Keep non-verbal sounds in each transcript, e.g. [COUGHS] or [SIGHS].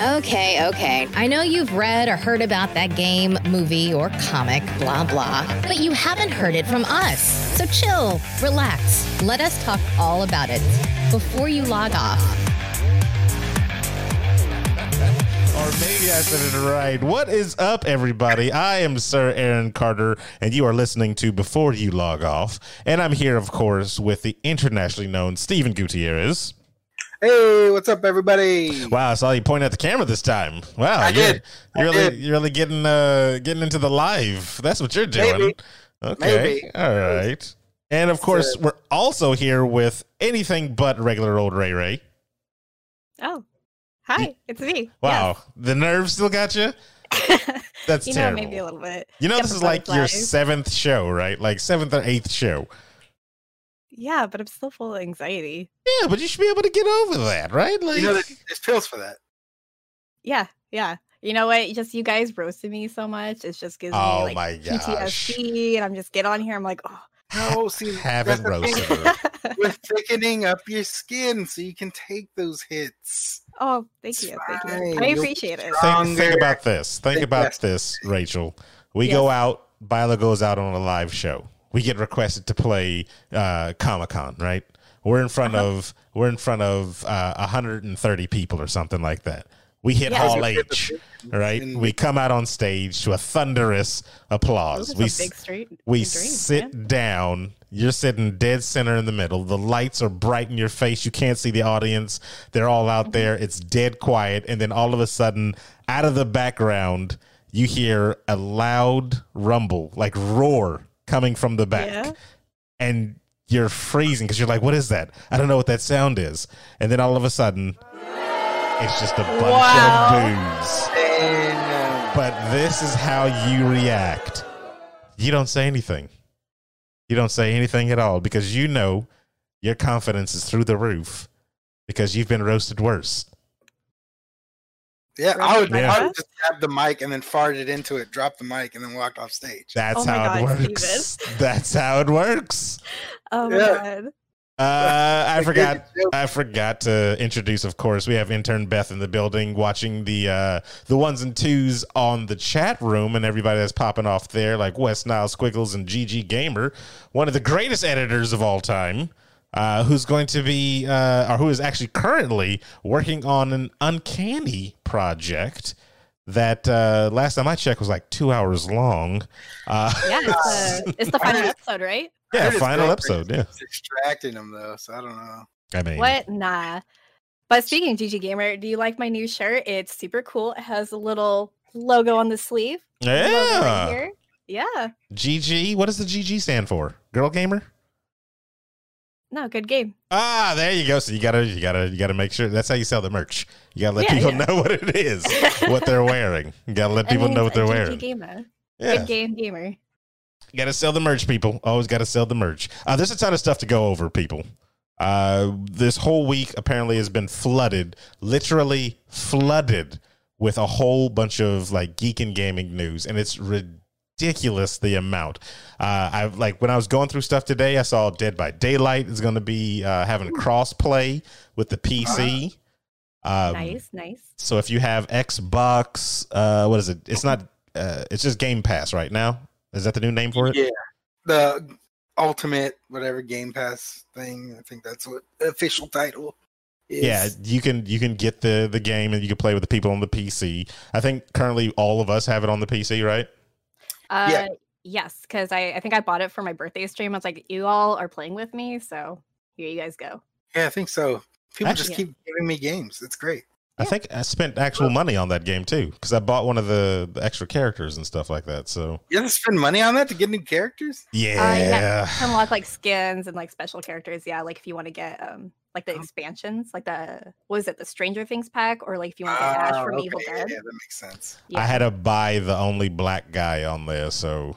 Okay, okay. I know you've read or heard about that game, movie, or comic, blah, blah, but you haven't heard it from us. So chill, relax. Let us talk all about it before you log off. Or maybe I said it right. What is up, everybody? I am Sir Aaron Carter, and you are listening to Before You Log Off. And I'm here, of course, with the internationally known Stephen Gutierrez. Hey, what's up, everybody? Wow, I saw you point at the camera this time. Wow, I you're, did. You're I really, did. you're really getting, uh, getting into the live. That's what you're doing. Maybe. Okay, Maybe. all right. And of course, we're also here with anything but regular old Ray Ray. Oh, hi, it's me. Wow, the nerves still got you. [LAUGHS] That's you know, terrible. maybe a little bit. You know, Get this is like your seventh show, right? Like seventh or eighth show. Yeah, but I'm still full of anxiety. Yeah, but you should be able to get over that, right? Like, You know, there's pills for that. Yeah, yeah. You know what? Just you guys roasted me so much. It just gives oh me like my gosh, PTSD, and I'm just get on here. I'm like, oh, No, [LAUGHS] see, haven't that's the roasted her. [LAUGHS] We're thickening up your skin so you can take those hits. oh, thank It's you, thank you. I You'll appreciate it. Think, think about this. Think Think about this, Rachel. We Yes. go out. Bila goes out on a live show. We get requested to play uh, Comic Con, right? We're in front Uh-huh. of we're in front of uh, 130 people or something like that. We hit Yeah. Hall H, good right? and- We come out on stage to a thunderous applause. We some big straight. We big dreams, sit man. down. You're sitting dead center in the middle. The lights are bright in your face. You can't see the audience. They're all out there. It's dead quiet. And then all of a sudden, out of the background, you hear a loud rumble, like roar, coming from the back. Yeah. And you're freezing because you're like, what is that? I don't know what that sound is. And then all of a sudden, it's just a bunch Wow. of boos And, but this is how you react. You don't say anything. You don't say anything at all because you know your confidence is through the roof because you've been roasted worse. Yeah, I would, Yeah. I would just grab the mic and then fart it into it, drop the mic, and then walk off stage. That's Oh my how it God, works. [LAUGHS] That's how it works. Oh my Yeah. god. Uh, I forgot. I forgot to introduce. Of course, we have intern Beth in the building, watching the uh, the ones and twos on the chat room, and everybody that's popping off there, like West Nile Squiggles and GG Gamer, one of the greatest editors of all time, uh, who's going to be, uh, or who is actually currently working on an uncanny project that uh, last time I checked was like two hours long. Uh, Yeah, it's the, [LAUGHS] it's the final episode, right? Yeah, final episode. Yeah, is Distracting him though, so I don't know. I mean, What? Nah. But speaking of GG Gamer, do you like my new shirt? It's super cool. It has a little logo on the sleeve. The logo right Yeah. here. Yeah. GG. What does the GG stand for? Girl gamer. No, good game. Ah, there you go. So you gotta, you gotta, you gotta make sure. That's how you sell the merch. You gotta let Yeah, people yeah. know what it is, [LAUGHS] what they're wearing. You gotta let people know what they're wearing. Gamer. Yeah, Good game gamer. you gotta sell the merch, people. Always gotta sell the merch. Uh, there's a ton of stuff to go over, people. Uh, this whole week apparently has been flooded, literally flooded with a whole bunch of like geek and gaming news, and it's ridiculous the amount. Uh, I've like when I was going through stuff today, I saw Dead by Daylight is going to be uh, having cross play with the PC. Um, nice, nice. So if you have Xbox, uh, what is it? It's not. Uh, it's just Game Pass right now. Is that the new name for it? Yeah, the ultimate whatever Game Pass thing. I think that's what the official title. Is. Yeah, you can you can get the the game and you can play with the people on the PC. I think currently all of us have it on the PC, right? Uh, Yeah. Yes, because I, I think I bought it for my birthday stream. I was like, you all are playing with me, so here you guys go. yeah, I think so. People just Actually- keep giving me games. It's great. I think I spent actual money on that game too because I bought one of the, the extra characters and stuff like that. So You have to spend money on that to get new characters. yeah, yeah. Unlock like skins and like special characters. Yeah, like if you want to get um like the Oh. expansions, like the was it, the Stranger Things pack, or like if you want to get Ash from okay, Evil Dead. yeah, that makes sense. Yeah. I had to buy the only black guy on there. So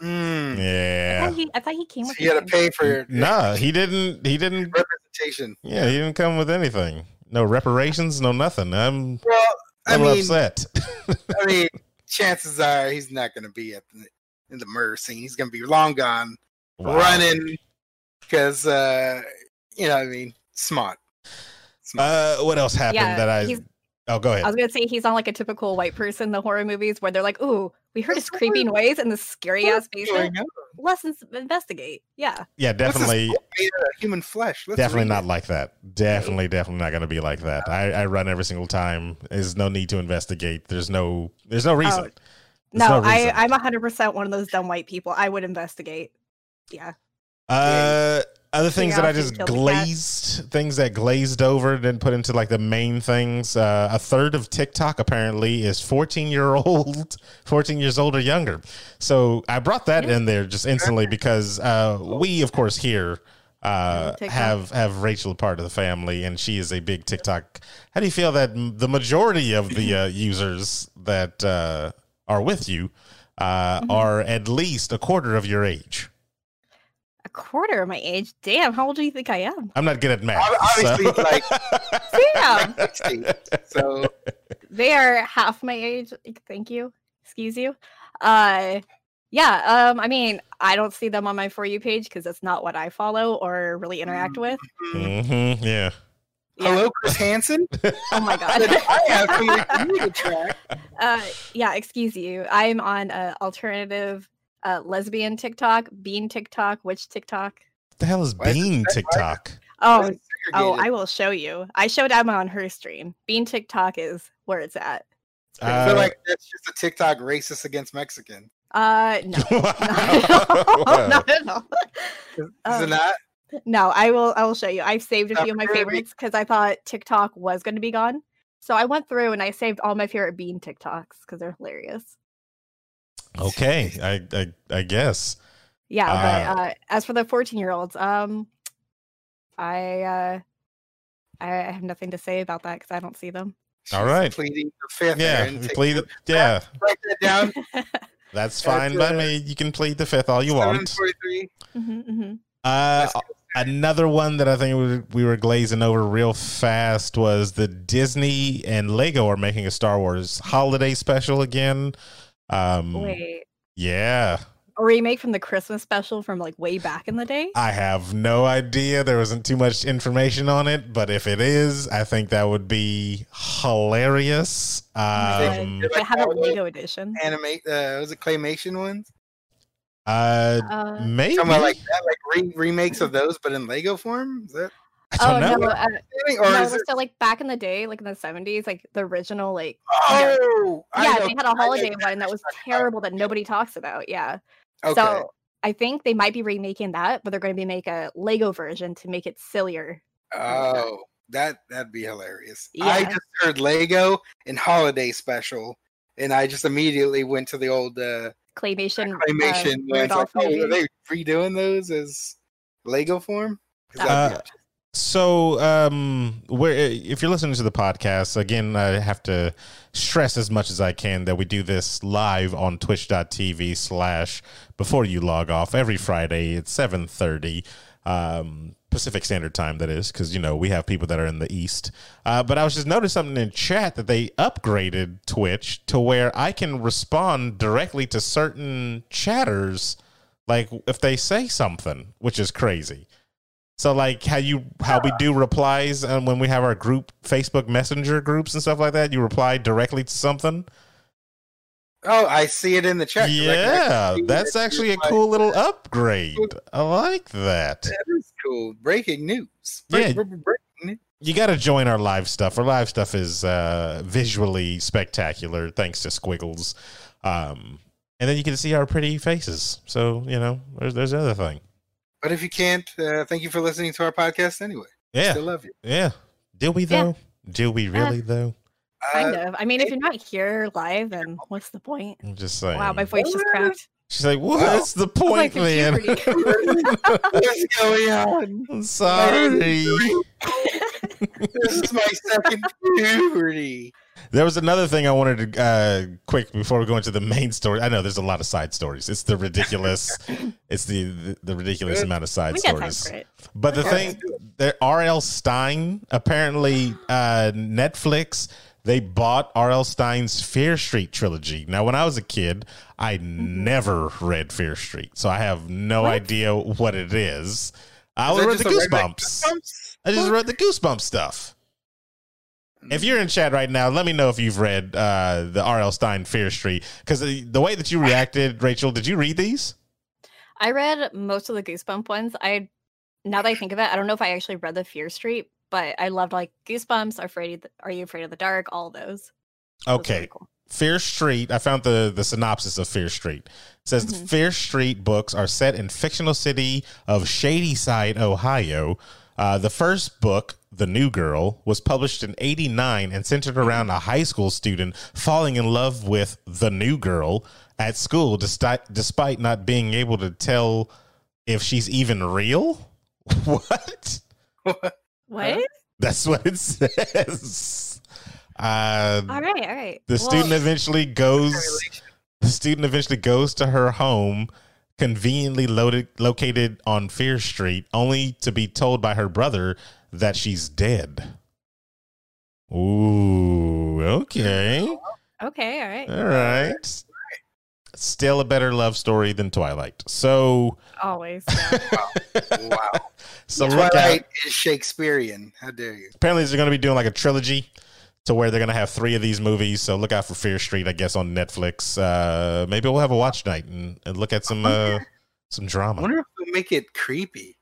Mm. I yeah, thought he, I thought he came So with. you had to pay for nah, he didn't. He didn't. representation. Yeah, he didn't come with anything. No reparations, no nothing. I'm Well, I I'm mean, upset. [LAUGHS] I mean, chances are he's not going to be at the in the murder scene. He's going to be long gone, Wow. running because uh, you know, what I mean, smart. smart. Uh, what else happened Yeah, that I? Oh, go ahead. I was gonna say he's not like a typical white person in the horror movies where they're like, "Ooh, we heard his creepy noise in the scary ass What's basement. Let's ins- investigate." Yeah, yeah, definitely. book made out of human flesh. Let's Definitely not it. like that. Definitely, definitely not going to be like that. I, I run every single time. There's no need to investigate. There's no there's no reason. There's no, I reason. I'm hundred percent one of those dumb white people. I would investigate. Yeah, Uh, other things that I Figure out who just glazed, things that glazed over, and then put into like the main things. Uh, a third of TikTok apparently is 14 year old, [LAUGHS] 14 years old or younger. So I brought that Yeah. in there just instantly because uh, we, of course, here uh, have have Rachel part of the family, and she is a big TikTok. How do you feel that the majority of the uh, [LAUGHS] users that uh, are with you uh, Mhm. are at least a quarter of your age? A quarter of my age. Damn, how old do you think I am? I'm not good at math. Obviously, so- like- [LAUGHS] Damn, Like [LAUGHS] 60. So they are half my age. Thank you. Excuse you. Uh, yeah. Um, I mean, I don't see them on my for you page because that's not what I follow or really interact with. mm, Mhm, yeah. Yeah. hello, Chris Hansen. [LAUGHS] Oh my god. I have somebody for you to track. uh, yeah. Excuse you. I'm on uh, alternative uh, lesbian TikTok, bean TikTok, witch TikTok. What the hell is Why Bean that- why- TikTok? Oh, oh. I will show you. I showed Emma on her stream. Bean TikTok is where it's at. It's pretty I Uh, feel like that's just a TikTok racist against Mexican. Uh, no, [LAUGHS] Wow. [LAUGHS] not at all. Is Um, it not? No, I will. I will show you. I've saved a Not few of my really. favorites because I thought TikTok was going to be gone. So I went through and I saved all my favorite Bean TikToks because they're hilarious. Okay, [LAUGHS] I, I I guess. Yeah, Ah. but uh, as for the fourteen-year-olds, um, I uh, I have nothing to say about that because I don't see them. All right, She's right. Pleading for fifth. Yeah, Aaron. plead. it- Yeah, [LAUGHS] Write that down. [LAUGHS] that's That's, fine by uh, me. You can plead the fifth all you want. 743. hmm hmm Uh, another one that I think we, we were glazing over real fast was the Disney and Lego are making a Star Wars holiday special again. Um, Wait, yeah, a remake from the Christmas special from like way back in the day? I have no idea. There wasn't too much information on it, but if it is, I think that would be hilarious. Um, If I have a Lego edition. Animate, uh, was it claymation ones? uh, Uh, maybe. Talking about like that, like re- remakes of those, but in Lego form. Is that? I oh don't know. no, uh, no, is it? so like back in the day, like in the seventies, like the original, like Oh, I yeah, know- they had a holiday one that was you're talking about. terrible that nobody talks about. Yeah, Okay. so I think they might be remaking that, but they're going to be make a Lego version to make it sillier. Oh, that that'd be hilarious. I just heard Lego and holiday special, and I just immediately went to the old uh, Claymation, claymation. Uh, like, oh, are they redoing those as Lego form? Uh, that'd be- So, um, where if you're listening to the podcast again, I have to stress as much as I can that we do this live on Twitch.tv slash before you log off every Friday at seven thirty. Um, Pacific Standard Time, that is, because you know we have people that are in the East. Uh, but I was just noticing something in chat that they upgraded Twitch to where I can respond directly to certain chatters, like if they say something, which is crazy. So like how you how we do replies and when we have our group Facebook Messenger groups and stuff like that, you reply directly to something. oh, I see it in the chat. Yeah, that's that actually a cool little upgrade. I like that. That is cool. Breaking news. Yeah. Break- break- breaking news. You got to join our live stuff. Our live stuff is uh, visually spectacular, thanks to Squiggles. Um, and then you can see our pretty faces. So you know, there's there's the other thing. But if you can't, uh, thank you for listening to our podcast anyway. Yeah, Still love you. yeah. Do we Yeah. though? Do we really though? Kind Uh, of. I mean, if you're not here live, then what's the point? I'm just saying. Wow, my voice just cracked. She's like, what's the point, Like man? puberty. [LAUGHS] What's going on? I'm sorry. [LAUGHS] This is my second puberty. There was another thing I wanted to uh quick before we go into the main story. I know there's a lot of side stories. It's the ridiculous [LAUGHS] it's the the, the ridiculous amount of side we stories. for. But the thing let's there R.L. Stine apparently uh Netflix they bought R.L. Stine's Fear Street trilogy. Now when I was a kid, I never read Fear Street. So I have no What? idea what it is. I Is read the just a regular Goosebumps. Goosebumps? I just read the Goosebumps stuff. If you're in chat right now, let me know if you've read uh, the R.L. Stine Fear Street. Because the, the way that you reacted, [LAUGHS] Rachel, did you read these? I read most of the Goosebump ones. I now that I think of it, I don't know if I actually read the Fear Street, but I loved like Goosebumps, Afraid of Are You Afraid of the Dark, all those. Those Okay. cool. Fear Street. I found the the synopsis of Fear Street. It says the Mhm. Fear Street books are set in fictional city of Shadyside, Ohio. Uh, the first book, The New Girl, was published in '89 and centered around a high school student falling in love with the new girl at school, despite despite not being able to tell if she's even real. [LAUGHS] What? What? That's what it says. Uh, all right, all right. the Well, student eventually goes the student eventually goes to her home conveniently loaded, located on fear street only to be told by her brother that she's dead ooh okay oh, Okay, all right. all right still a better love story than twilight so Always. Yeah. wow. [LAUGHS] so look out Twilight is Shakespearean. How dare you? apparently they're going to be doing like a trilogy to where they're going to have three of these movies so look out for fear street i guess on netflix uh maybe we'll have a watch night and, and look at some uh some I drama wonder if they'll make it creepy.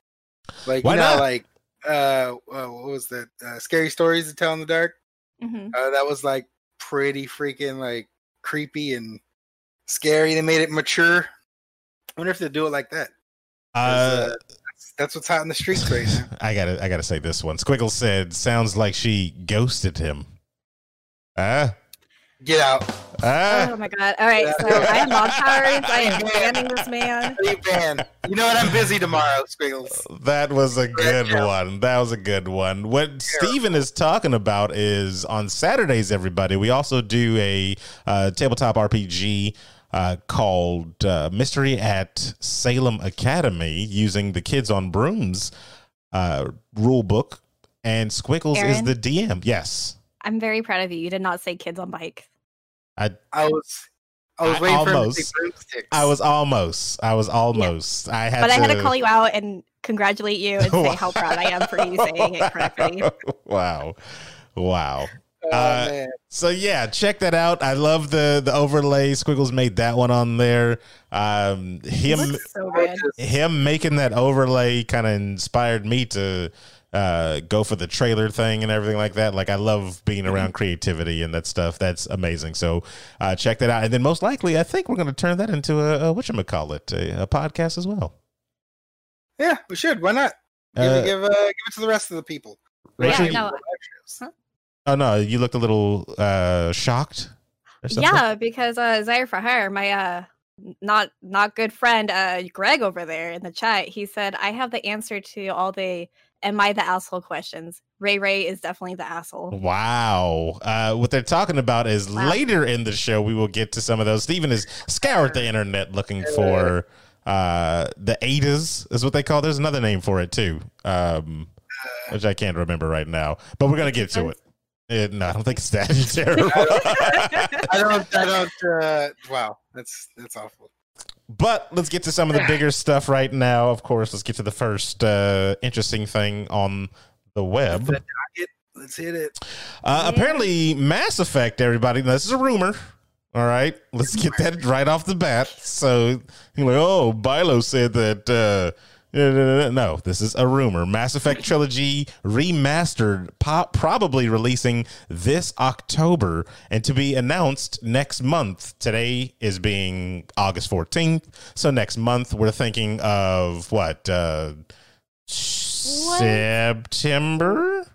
Like Why you know, not? like uh, uh, what was that? Uh, Scary stories to tell in the dark. Mhm. Uh, that was like pretty freaking like creepy and scary. They made it mature. I wonder if they do it like that. uh that's, that's what's hot in the streets right now. [LAUGHS] I gotta, I gotta say this one. Squiggle said, "Sounds like she ghosted him." Ah, Get out. ah. Oh my god. All right, so I have mod powers. I am banning this man. Hey, man. You know what? I'm busy tomorrow, Squiggles. That was a good Yeah. one. That was a good one. What Steven is talking about is on Saturdays, everybody, we also do a uh, tabletop RPG uh, called uh, Mystery at Salem Academy using the Kids on Brooms uh, rule book. And Squiggles is the DM. Yes. I'm very proud of you. You did not say kids on bike. I was I was I waiting for him to almost- say broomsticks. I was almost. I was almost. I had But to, I had to call you out and congratulate you and say how proud I am for you saying it correctly. [LAUGHS] wow. Wow. Oh, uh, man. So yeah, check that out. I love the the overlay. Squiggles made that one on there. Um him so him making that overlay kind of inspired me to uh go for the trailer thing and everything like that. Like I love being around creativity and that stuff. That's amazing. So uh check that out. And then most likely I think we're gonna turn that into a, a whatchamacallit, a, a podcast as well. Yeah, we should. Why not? Give, Uh, it, give, uh, give it to the rest of the people. Yeah, no. Live. Oh no, you looked a little uh shocked. Yeah, because uh Zaire for her, my uh not not good friend uh Greg over there in the chat, he said I have the answer to all the am I the asshole questions. Ray Ray is definitely the asshole. Wow. Uh, what they're talking about is Wow. later in the show, we will get to some of those. Steven has scoured the internet looking for uh, the ADAs, is what they call There's another name for it, too, um, which I can't remember right now, but we're going to get to it. Uh, no, I don't think it's that [LAUGHS] terrible. I don't. I don't. Uh, wow, that's that's awful. But let's get to some of the bigger stuff right now. Of course, let's get to the first uh, interesting thing on the web. Let's hit- it. Uh. Apparently, Mass Effect, everybody. This is a rumor. All right, let's get that right off the bat. So you're like, oh, Bilo said that. Uh, no, no, no, no, this is a rumor. Mass Effect trilogy remastered, po- probably releasing this October, and to be announced next month. Today is being August 14th, so next month we're thinking of what? Uh, September.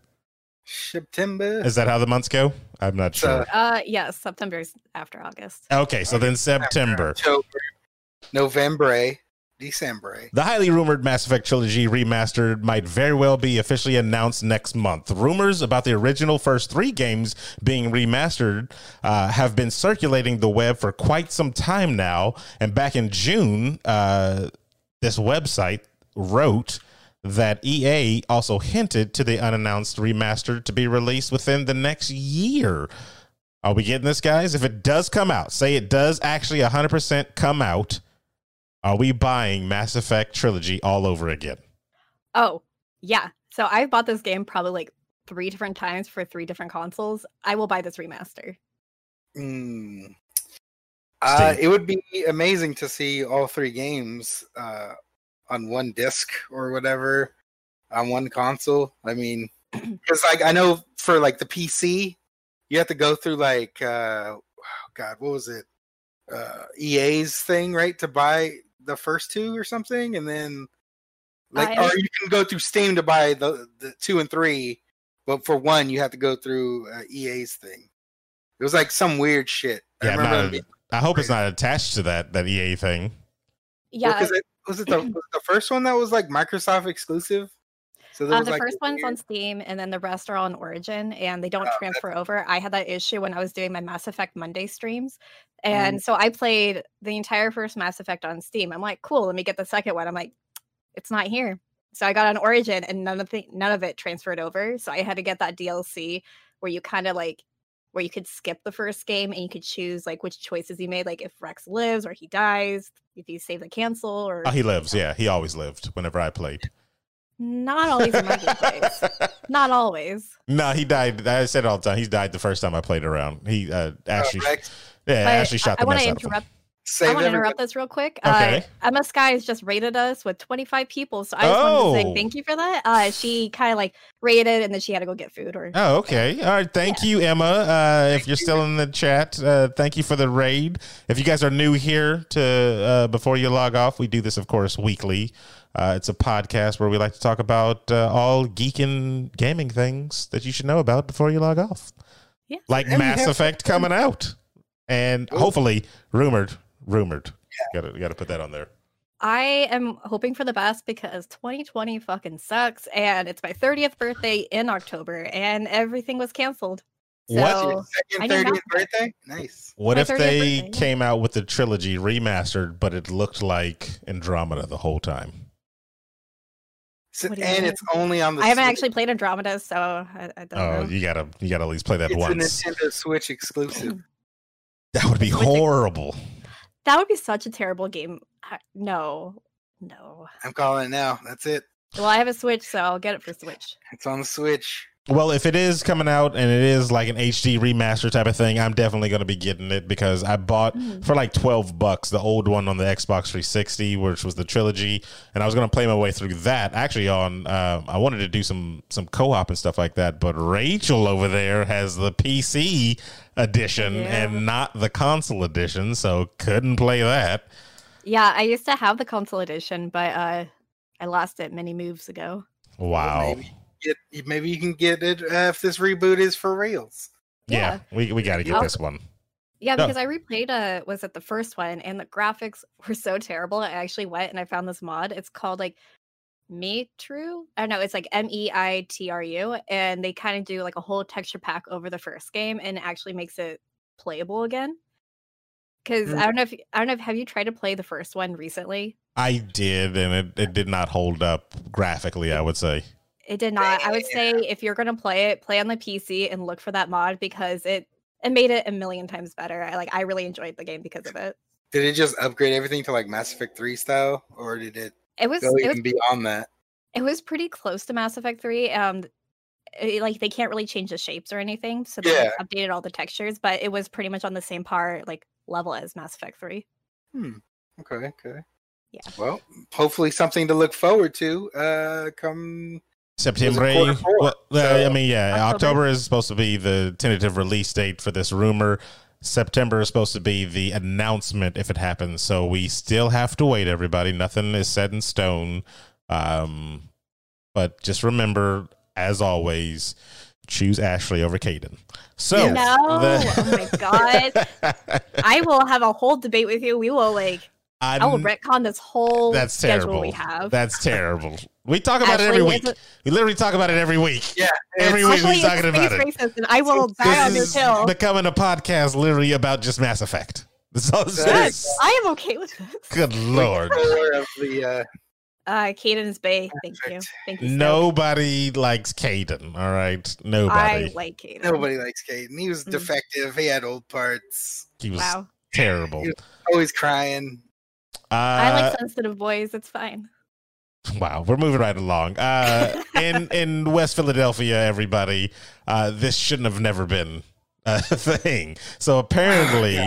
September. Is that how the months go? I'm not sure. Uh yes, September is after August. Okay, so then September. October, November, December. The highly rumored Mass Effect trilogy remastered might very well be officially announced next month. Rumors about the original first three games being remastered uh, have been circulating the web for quite some time now. And back in June, uh, this website wrote that EA also hinted to the unannounced remaster to be released within the next year. Are we getting this, guys? If it does come out, say it does actually 100% come out, are we buying Mass Effect trilogy all over again? Oh, yeah. So I bought this game probably like three different times for three different consoles, I will buy this remaster. Mm. Uh, it would be amazing to see all three games uh, on one disc or whatever on one console. I mean, [CLEARS THROAT] because like I know for like the PC, you have to go through like uh, oh God, what was it? Uh, EA's thing, right, to buy the first two or something, and then like, I- or you can go through Steam to buy the the two and three, but for one you have to go through uh, EA's thing. It was like some weird shit. I Yeah, remember not- being- I hope it's not attached to that that EA thing. Yeah, Well, 'cause it, was it the was it the first one that was like Microsoft exclusive? So there Uh, the like first this one's on Steam, and then the rest are on Origin, and they don't Oh, that's- transfer over. I had that issue when I was doing my Mass Effect Monday streams, Mm. and so I played the entire first Mass Effect on Steam. I'm like, cool, let me get the second one. I'm like, it's not here. So I got on Origin, and none of the none of it transferred over. So I had to get that DLC where you kind of like where you could skip the first game and you could choose like which choices you made, like if Wrex lives or he dies, if you save the cancel or Oh, he lives. Yeah, he always lived whenever I played. Not always in my gameplays. [LAUGHS] Not always. no, he died. I said it all the time. He died the first time I played around. He uh, Oh, Ashley, yeah, But Ashley shot I, the want mess to out of him. interrupt. I want to interrupt this real quick. Okay. Uh, Emma Skies just rated us with 25 people, so I just wanted to Oh. say thank you for that. Uh, she kind of like rated, and then she had to go get food. Or Oh, okay. All right. Thank you, Emma. Uh, if you're still in the chat, uh, thank you for the raid. If you guys are new here to uh, before you log off, we do this, of course, weekly. Uh, it's a podcast where we like to talk about uh, all geek and gaming things that you should know about before you log off. Yeah. Like And Mass Effect coming out, and hopefully rumored, rumored. Got to got to put that on there. I am hoping for the best because 2020 fucking sucks, and it's my 30th birthday in October, and everything was canceled. So What? I second thirtieth birthday. Nice. What My if they birthday, yeah. came out with the trilogy remastered, but it looked like Andromeda the whole time? So, What do you and mean? it's only on the. I haven't Switch. actually played Andromeda, so I, I don't Oh, know. you gotta you gotta at least play that It's once. a Nintendo Switch exclusive. That would be Switch ex- horrible. That would be such a terrible game. No, no. I'm calling it now. That's it. Well, I have a Switch, so I'll get it for Switch. It's on the Switch. Well, if it is coming out and it is like an HD remaster type of thing, I'm definitely going to be getting it because I bought Mm. for like 12 bucks the old one on the Xbox 360, which was the trilogy, and I was going to play my way through that. Actually, on uh, I wanted to do some some co-op and stuff like that, but Rachel over there has the PC edition Yeah. and not the console edition, so couldn't play that. Yeah, I used to have the console edition, but uh, I lost it many moves ago. Wow. Maybe get maybe you can get it uh, if this reboot is for reals. Yeah, we we got to get I'll- this one. Yeah, No. because I replayed uh was it the first one and the graphics [LAUGHS] were so terrible. I actually went and I found this mod. It's called like Meitru. I don't know, it's like M E I T R U. And they kind of do like a whole texture pack over the first game and it actually makes it playable again. Cause Mm. I don't know if I don't know if have you tried to play the first one recently? I did, and it, it did not hold up graphically. I would say. It did not. I would say if you're gonna play it, play on the PC and look for that mod because it it made it a million times better. I like I really enjoyed the game because of it. Did it just upgrade everything to like Mass Effect 3 style, or did it It was go it was even beyond that? It was pretty close to Mass Effect 3. Um it- like they can't really change the shapes or anything, so they like, updated all the textures, but it was pretty much on the same par like level as Mass Effect 3. Hmm. Okay. Okay. Yeah. Well, hopefully something to look forward to. Uh, come. September. quarter four, Well, uh, I mean, yeah, October. October is supposed to be the tentative release date for this rumor. September is supposed to be the announcement if it happens. So we still have to wait, everybody. Nothing is set in stone. Um, but just remember, as always, choose Ashley over Kaidan. So Yes. No, the- oh my god. [LAUGHS] I will have a whole debate with you. We will like I will I'm- retcon this whole That's schedule terrible. we have. That's [LAUGHS] terrible. We talk about it every week. it's We literally talk about it every week. Yeah. Every week Actually, we talking about it. racist, and I will die on This this is hill. becoming a podcast literally about just Mass Effect. [LAUGHS] That's all this Yes. is. I am okay with this. Good [LAUGHS] lord. Four of the uh, Uh, Kaidan Bay. Thank you. Thank you. Steph. Nobody likes Kaidan. All right, Nobody. I nobody. like Kaidan. nobody likes Kaidan. He was Mm. defective. He had old parts. he was Wow. terrible. He was always crying. Uh, I like sensitive boys. It's fine. Wow, we're moving right along. Uh, [LAUGHS] in in West Philadelphia, everybody, uh, this shouldn't have never been a [LAUGHS] thing. So apparently,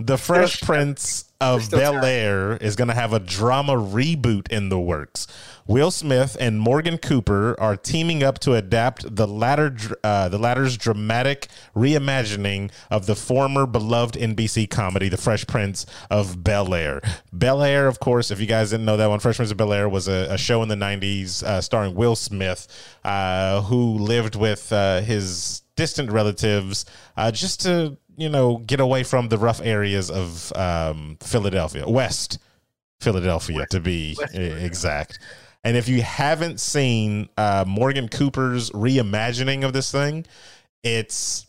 the Fresh Prince of Bel Air is going to have a drama reboot in the works. Will Smith and Morgan Cooper are teaming up to adapt the latter, uh, the latter's dramatic reimagining of the former beloved NBC comedy, The Fresh Prince of Bel Air. Bel Air, of course, if you guys didn't know that one, Fresh Prince of Bel Air was a, a show in the '90s uh, starring Will Smith, uh, who lived with uh, his distant relatives uh, just to you know get away from the rough areas of um, Philadelphia, West Philadelphia to be West exact. And if you haven't seen uh, Morgan Cooper's reimagining of this thing, it's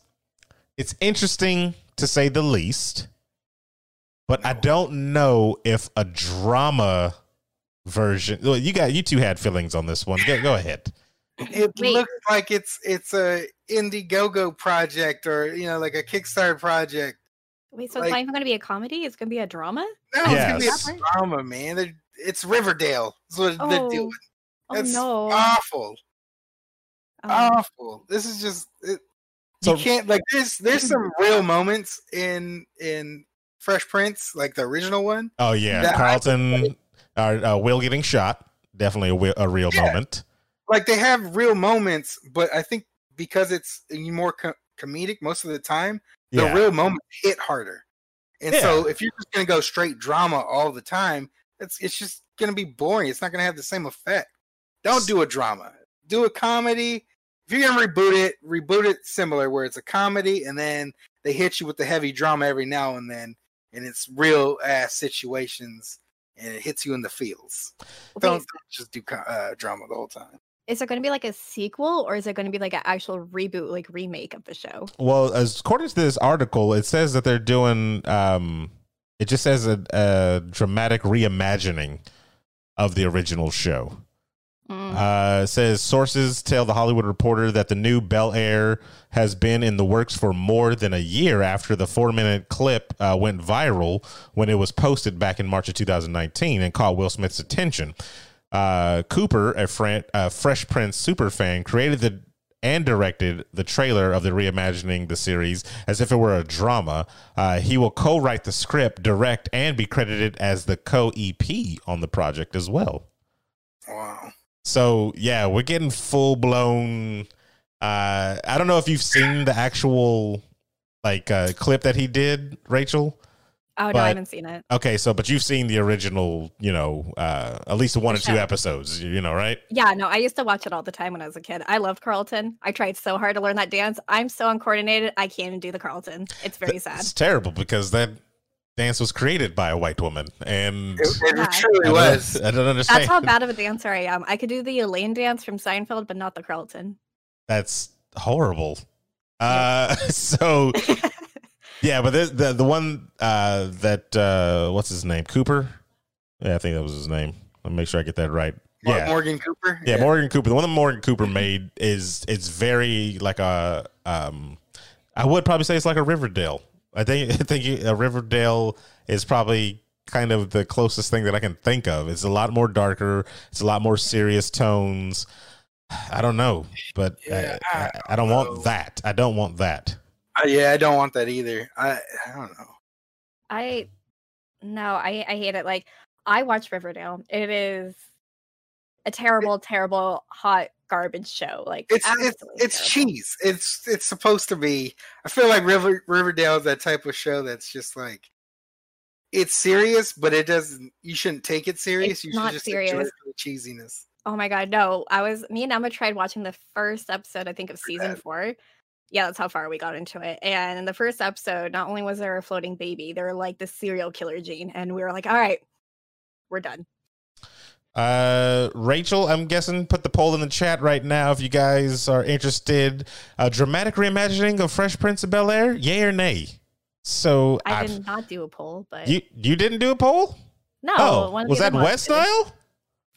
it's interesting to say the least. But I don't know if a drama version. Well, you got you two had feelings on this one. Go, go ahead. It Wait. looks like it's it's a Indiegogo project or you know like a Kickstarter project. Wait, so Like- it's not even going to be a comedy? It's going to be a drama? No, it's gonna be a drama, man. They're, it's Riverdale. That's what they're Oh, doing. oh That's no. awful, Um, awful. This is just it, So- you can't like there's there's some real moments in in Fresh Prince, like the original one. Oh yeah, That- Carlton, uh, uh, Will getting shot. Definitely a, a real Yeah. moment. Like they have real moments, but I think because it's more co- comedic most of the time, the Yeah, real moments hit harder. And Yeah. so if you're just gonna go straight drama all the time, it's it's just gonna be boring. It's not gonna have the same effect. Don't do a drama. Do a comedy. If you're gonna reboot it, reboot it similar where it's a comedy and then they hit you with the heavy drama every now and then, and it's real ass situations and it hits you in the feels. Don't, don't just do uh, drama the whole time. Is it going to be like a sequel or is it going to be like an actual reboot, like remake of the show? Well, as according to this article, it says that they're doing. Um, it just says a, a dramatic reimagining of the original show. Mm. Uh, says sources tell the Hollywood Reporter that the new Bel Air has been in the works for more than a year after the four minute clip uh, went viral when it was posted back in March of 2019 and caught Will Smith's attention. Uh, Cooper, a fran- uh, Fresh Prince super fan, created the and directed the trailer of the reimagining the series as if it were a drama. Uh, he will co-write the script, direct, and be credited as the co-EP on the project as well. Wow. So yeah, we're getting full blown. Uh, I don't know if you've seen the actual like uh, clip that he did, Rachel. Oh, no, I haven't seen it. Okay, so but you've seen the original, you know, uh, at least one or two episodes, you know, right? Yeah, no, I used to watch it all the time when I was a kid. I loved Carlton. I tried so hard to learn that dance. I'm so uncoordinated. I can't even do the Carlton. It's very sad. It's terrible because that dance was created by a white woman, and It, it Yeah. Truly don't- was. [LAUGHS] I don't understand. That's how bad of a dancer I am. I could do the Elaine dance from Seinfeld, but not the Carlton. That's horrible. Uh, [LAUGHS] so [LAUGHS] yeah, but this, the the one uh, that uh, what's his name, Cooper? Yeah, I think that was his name. Let me make sure I get that right. Mor- Yeah, Morgan Cooper. yeah, Morgan Cooper. The one that Morgan Cooper made is it's very like a um, I would probably say it's like a Riverdale. I think [LAUGHS] I think a Riverdale is probably kind of the closest thing that I can think of. It's a lot more darker. It's a lot more serious tones. I don't know, but Yeah, I, I I, I don't want that. I don't want that. Uh, yeah, I don't want that either. I I don't know. I no, I I hate it. Like I watch Riverdale. It is a terrible, terrible hot garbage show. Like It's it's it's terrible. cheese. It's it's supposed to be. I feel like River Riverdale is that type of show that's just like it's serious, but it doesn't. You shouldn't take it serious. It's you not should just enjoy serious. the cheesiness. Oh my god, no! I was me and Emma tried watching the first episode. I think of season four. Yeah, that's how far we got into it. And in the first episode, not only was there a floating baby, there were like the serial killer gene, and we were like, "All right, we're done." Uh, Rachel, I'm guessing put the poll in the chat right now if you guys are interested. A dramatic reimagining of Fresh Prince of Bel Air, yay or nay? So I I've- did not do a poll, but you you didn't do a poll? no. oh, was that West did.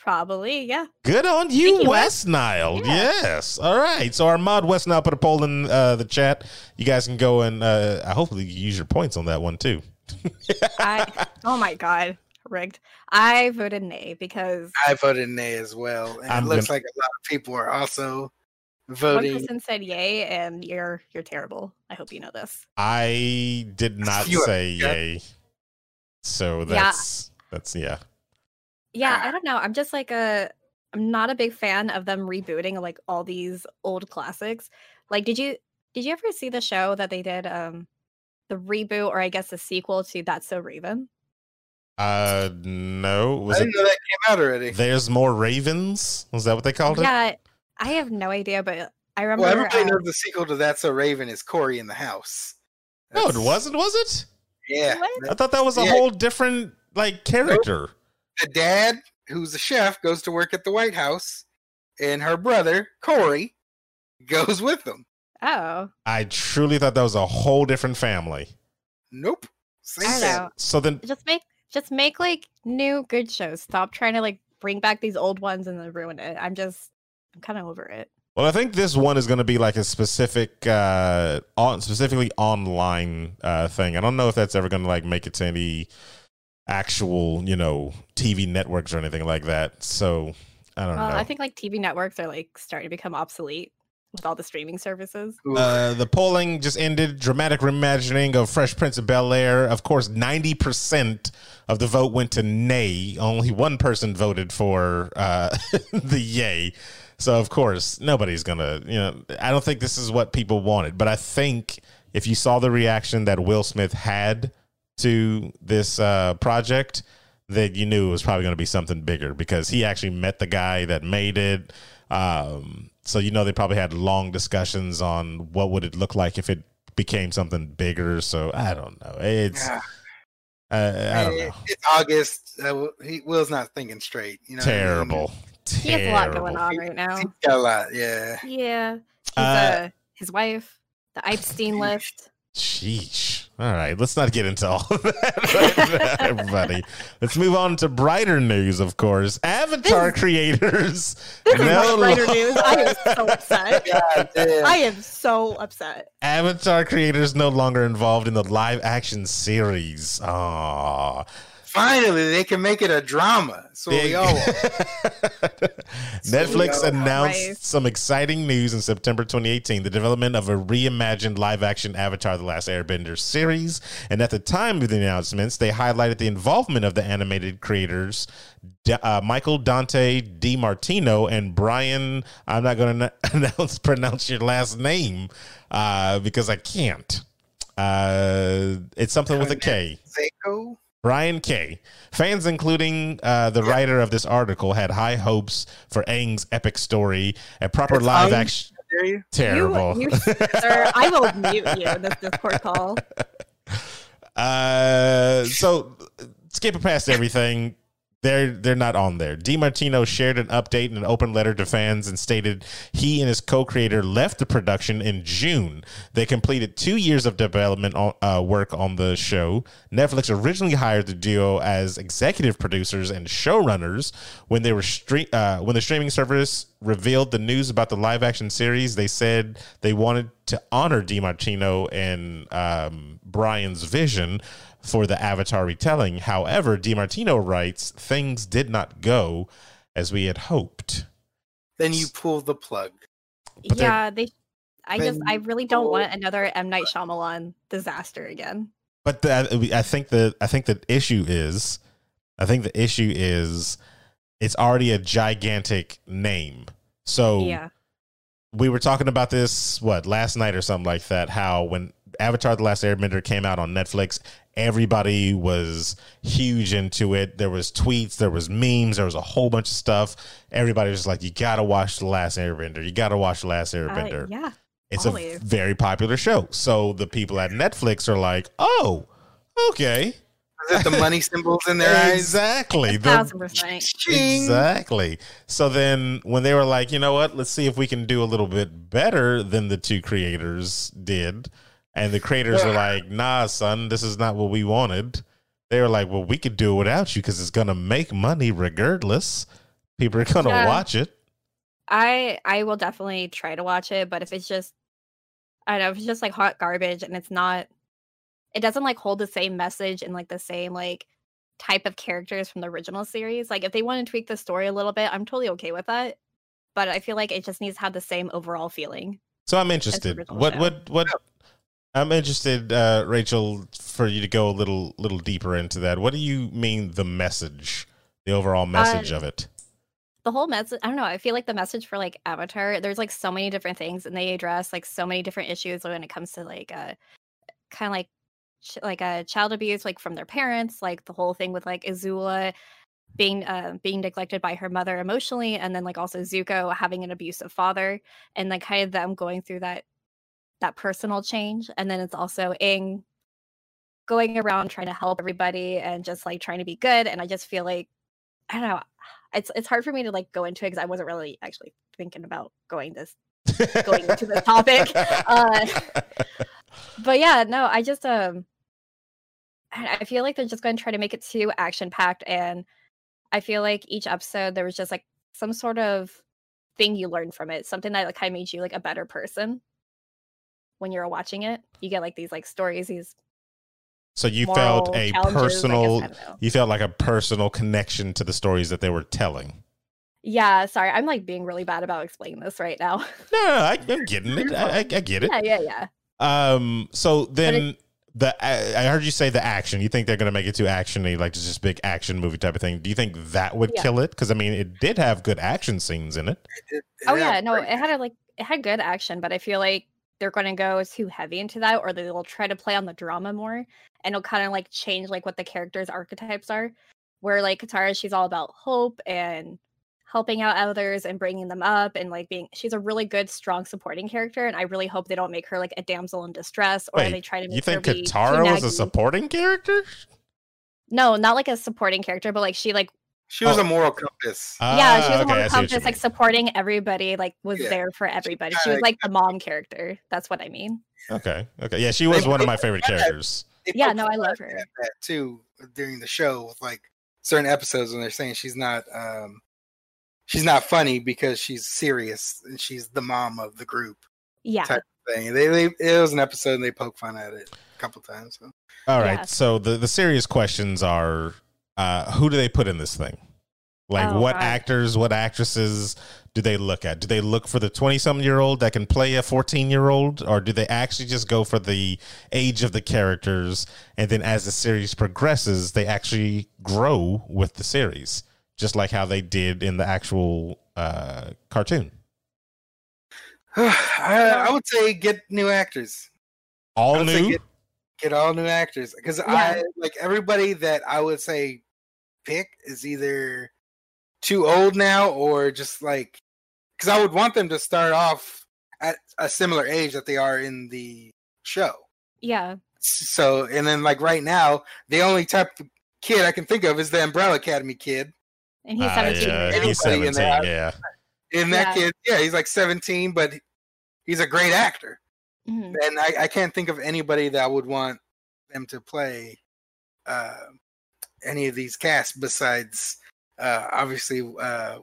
Nile? Probably, yeah. Good on you, Thank you, West Nile. Yeah. Yes. All right. So our mod West Nile put a poll in uh, the chat. You guys can go and uh, hopefully use your points on that one too. I oh my god. rigged. I voted nay because I voted nay as well, and I'm it looks gonna- like a lot of people are also voting. one person said yay, and you're you're terrible. I hope you know this. I did not say yay. So Yeah. that's that's yeah. Yeah, Ah. I don't know. I'm just like a I'm not a big fan of them rebooting like all these old classics. Like did you did you ever see the show that they did um the reboot or I guess the sequel to That's So Raven? Uh no. Was I didn't know that came out already. There's More Ravens? Was that what they called it? Yeah, I have no idea, but I remember Well, everybody uh, knows the sequel to That's So Raven is Cory in the House. No, it wasn't, was it? Yeah, What? I thought that was a Yeah. whole different like character. The dad, who's a chef, goes to work at the White House, and her brother Cory [LAUGHS] goes with them. oh I truly thought that was a whole different family. Nope. Same I don't thing. know. So then just make just make like new good shows. Stop trying to like bring back these old ones and then ruin it. I'm just I'm kind of over it. Well, I think this one is going to be like a specific, uh, on specifically online uh, thing. I don't know if that's ever going to like make it to any actual, you know, TV networks or anything like that. So I don't Well, know. I think like TV networks are like starting to become obsolete with all the streaming services. Uh, the polling just ended. Dramatic reimagining of Fresh Prince of Bel Air. Of course, ninety percent of the vote went to nay. Only one person voted for uh, [LAUGHS] the yay. So of course, nobody's gonna. You know, I don't think this is what people wanted. But I think if you saw the reaction that Will Smith had to this uh, project, that you knew it was probably going to be something bigger because he actually met the guy that made it. Um, so you know they probably had long discussions on what would it look like if it became something bigger. So I don't know. It's Yeah. uh, I don't know. It's August. Uh, he, Will's not thinking straight. You know, what I mean? Terrible. He has a lot going on right now. He's got a lot. Yeah. Yeah. He's, Uh, uh, his wife, the Epstein list. Sheesh. All right, let's not get into all of that, [LAUGHS] everybody. Let's move on to brighter news, of course. Avatar creators. [LAUGHS] This is no brighter lo- news. I am so upset. [LAUGHS] God damn. I am so upset. Avatar creators no longer involved in the live action series. Aww. Finally, they can make it a drama. So we all. [LAUGHS] Netflix Yeah. announced Right. some exciting news in September 2018 the development of a reimagined live action Avatar The Last Airbender series. And at the time of the announcements, they highlighted the involvement of the animated creators uh, Michael Dante DiMartino and Brian. I'm not going [LAUGHS] to announce pronounce your last name uh, because I can't. Uh, it's something with a K. Seiko? Brian K. Fans, including uh, the writer of this article, had high hopes for Aang's epic story, a proper It's live Aang? action. Dare you? Terrible. You, you, sir, I will mute you in this Discord call. [LAUGHS] uh, so skipping past everything, they're they're not on there. DiMartino shared an update in an open letter to fans and stated he and his co-creator left the production in June. They completed two years of development on, uh, work on the show. Netflix originally hired the duo as executive producers and showrunners when they were stre- uh, when the streaming service revealed the news about the live action series. They said they wanted to honor DiMartino and um, Brian's vision for the Avatar retelling. However, DiMartino writes things did not go as we had hoped. Then you pull the plug. But yeah, they. I just, I really don't want another M Night Shyamalan disaster again. But the, I think the I think the issue is, I think the issue is, it's already a gigantic name. So Yeah, we were talking about this what last night or something like that. How when Avatar: The Last Airbender came out on Netflix, everybody was huge into it. There was tweets, there was memes, there was a whole bunch of stuff. Everybody was like, "You gotta watch The Last Airbender. You gotta watch The Last uh, Airbender." yeah. it's always. a very popular show. So the people at Netflix are like, "Oh, okay." Is it the money symbols in their eyes? Exactly. The- Thousand percent. Exactly. So then when they were like, you know what, let's see if we can do a little bit better than the two creators did. And the creators were like, nah, son, this is not what we wanted. They were like, well, we could do it without you because it's going to make money regardless. People are going to Yeah. watch it. I I will definitely try to watch it, but if it's just I don't know, if it's just like hot garbage and it's not it doesn't like hold the same message and like the same like type of characters from the original series. Like if they want to tweak the story a little bit, I'm totally okay with that. But I feel like it just needs to have the same overall feeling. So I'm interested. original What what what? Oh. I'm interested, uh, Rachel, for you to go a little little deeper into that. What do you mean the message, the overall message of it? the whole message i don't know i feel like the message for like avatar there's like so many different things and they address like so many different issues when it comes to like uh kind of like ch- like a child abuse like from their parents like the whole thing with like azula being uh being neglected by her mother emotionally and then like also zuko having an abusive father and like kind of them going through that that personal change and then it's also in going around trying to help everybody and just like trying to be good and i just feel like i don't know [SIGHS] it's it's hard for me to like go into it because i wasn't really actually thinking about going this going into the topic. [LAUGHS] Uh, but yeah no i just um I I feel like they're just going to try to make it too action packed and i feel like each episode there was just like some sort of thing you learned from it something that like, kind of made you like a better person when you're watching it you get like these like stories these so you felt a challenges, I guess, personal, I you felt like a personal connection to the stories that they were telling. yeah sorry i'm like being really bad about explaining this right now [LAUGHS] No, no, I, I'm getting it. I, I, I get it. yeah yeah yeah Um. So then the I I heard you say the action. You think they're gonna make it too actiony, like just this big action movie type of thing? Do you think that would Yeah. kill it? Because I mean, it did have good action scenes in it. It- Oh yeah, no, it had a like it had good action, but I feel like they're going to go too heavy into that, or they'll try to play on the drama more, and it'll kind of like change like what the characters' archetypes are. Where like Katara, she's all about hope and helping out others and bringing them up, and like being she's a really good, strong supporting character. And I really hope they don't make her like a damsel in distress, or Wait, they try to make You think her Katara was a supporting character? No, not like a supporting character, but like she like She was Oh. a moral compass. yeah, she was Ah, the one okay, I who see what just you like supporting everybody, like was Yeah. there for everybody. She was like the mom character. That's what I mean. Okay, okay, yeah, she was They- one of my favorite characters. They Yeah, no, I love her. that too during the show with like certain episodes when they're saying she's not um she's not funny because she's serious and she's the mom of the group Yeah. type of thing. They, they it was an episode and they poke fun at it a couple times. So. All right, Yeah. so the the serious questions are, uh, who do they put in this thing? Like, Oh, what God. actors, what actresses do they look at? Do they look for the twenty something year old that can play a fourteen year old, or do they actually just go for the age of the characters? And then as the series progresses, they actually grow with the series, just like how they did in the actual uh, cartoon. [SIGHS] I, I would say get new actors. All new. Get, get all new actors because I like everybody that I would say pick is either too old now or just like because I would want them to start off at a similar age that they are in the show. Yeah. So and then like right now, the only type of kid I can think of is the Umbrella Academy kid. And he's Ah, 17. yeah, right? he's Anybody in that- Yeah. And that Yeah. kid, yeah, he's like 17, but he's a great actor. Mhm. and I, I can't think of anybody that would want them to play uh, any of these casts besides uh, obviously uh,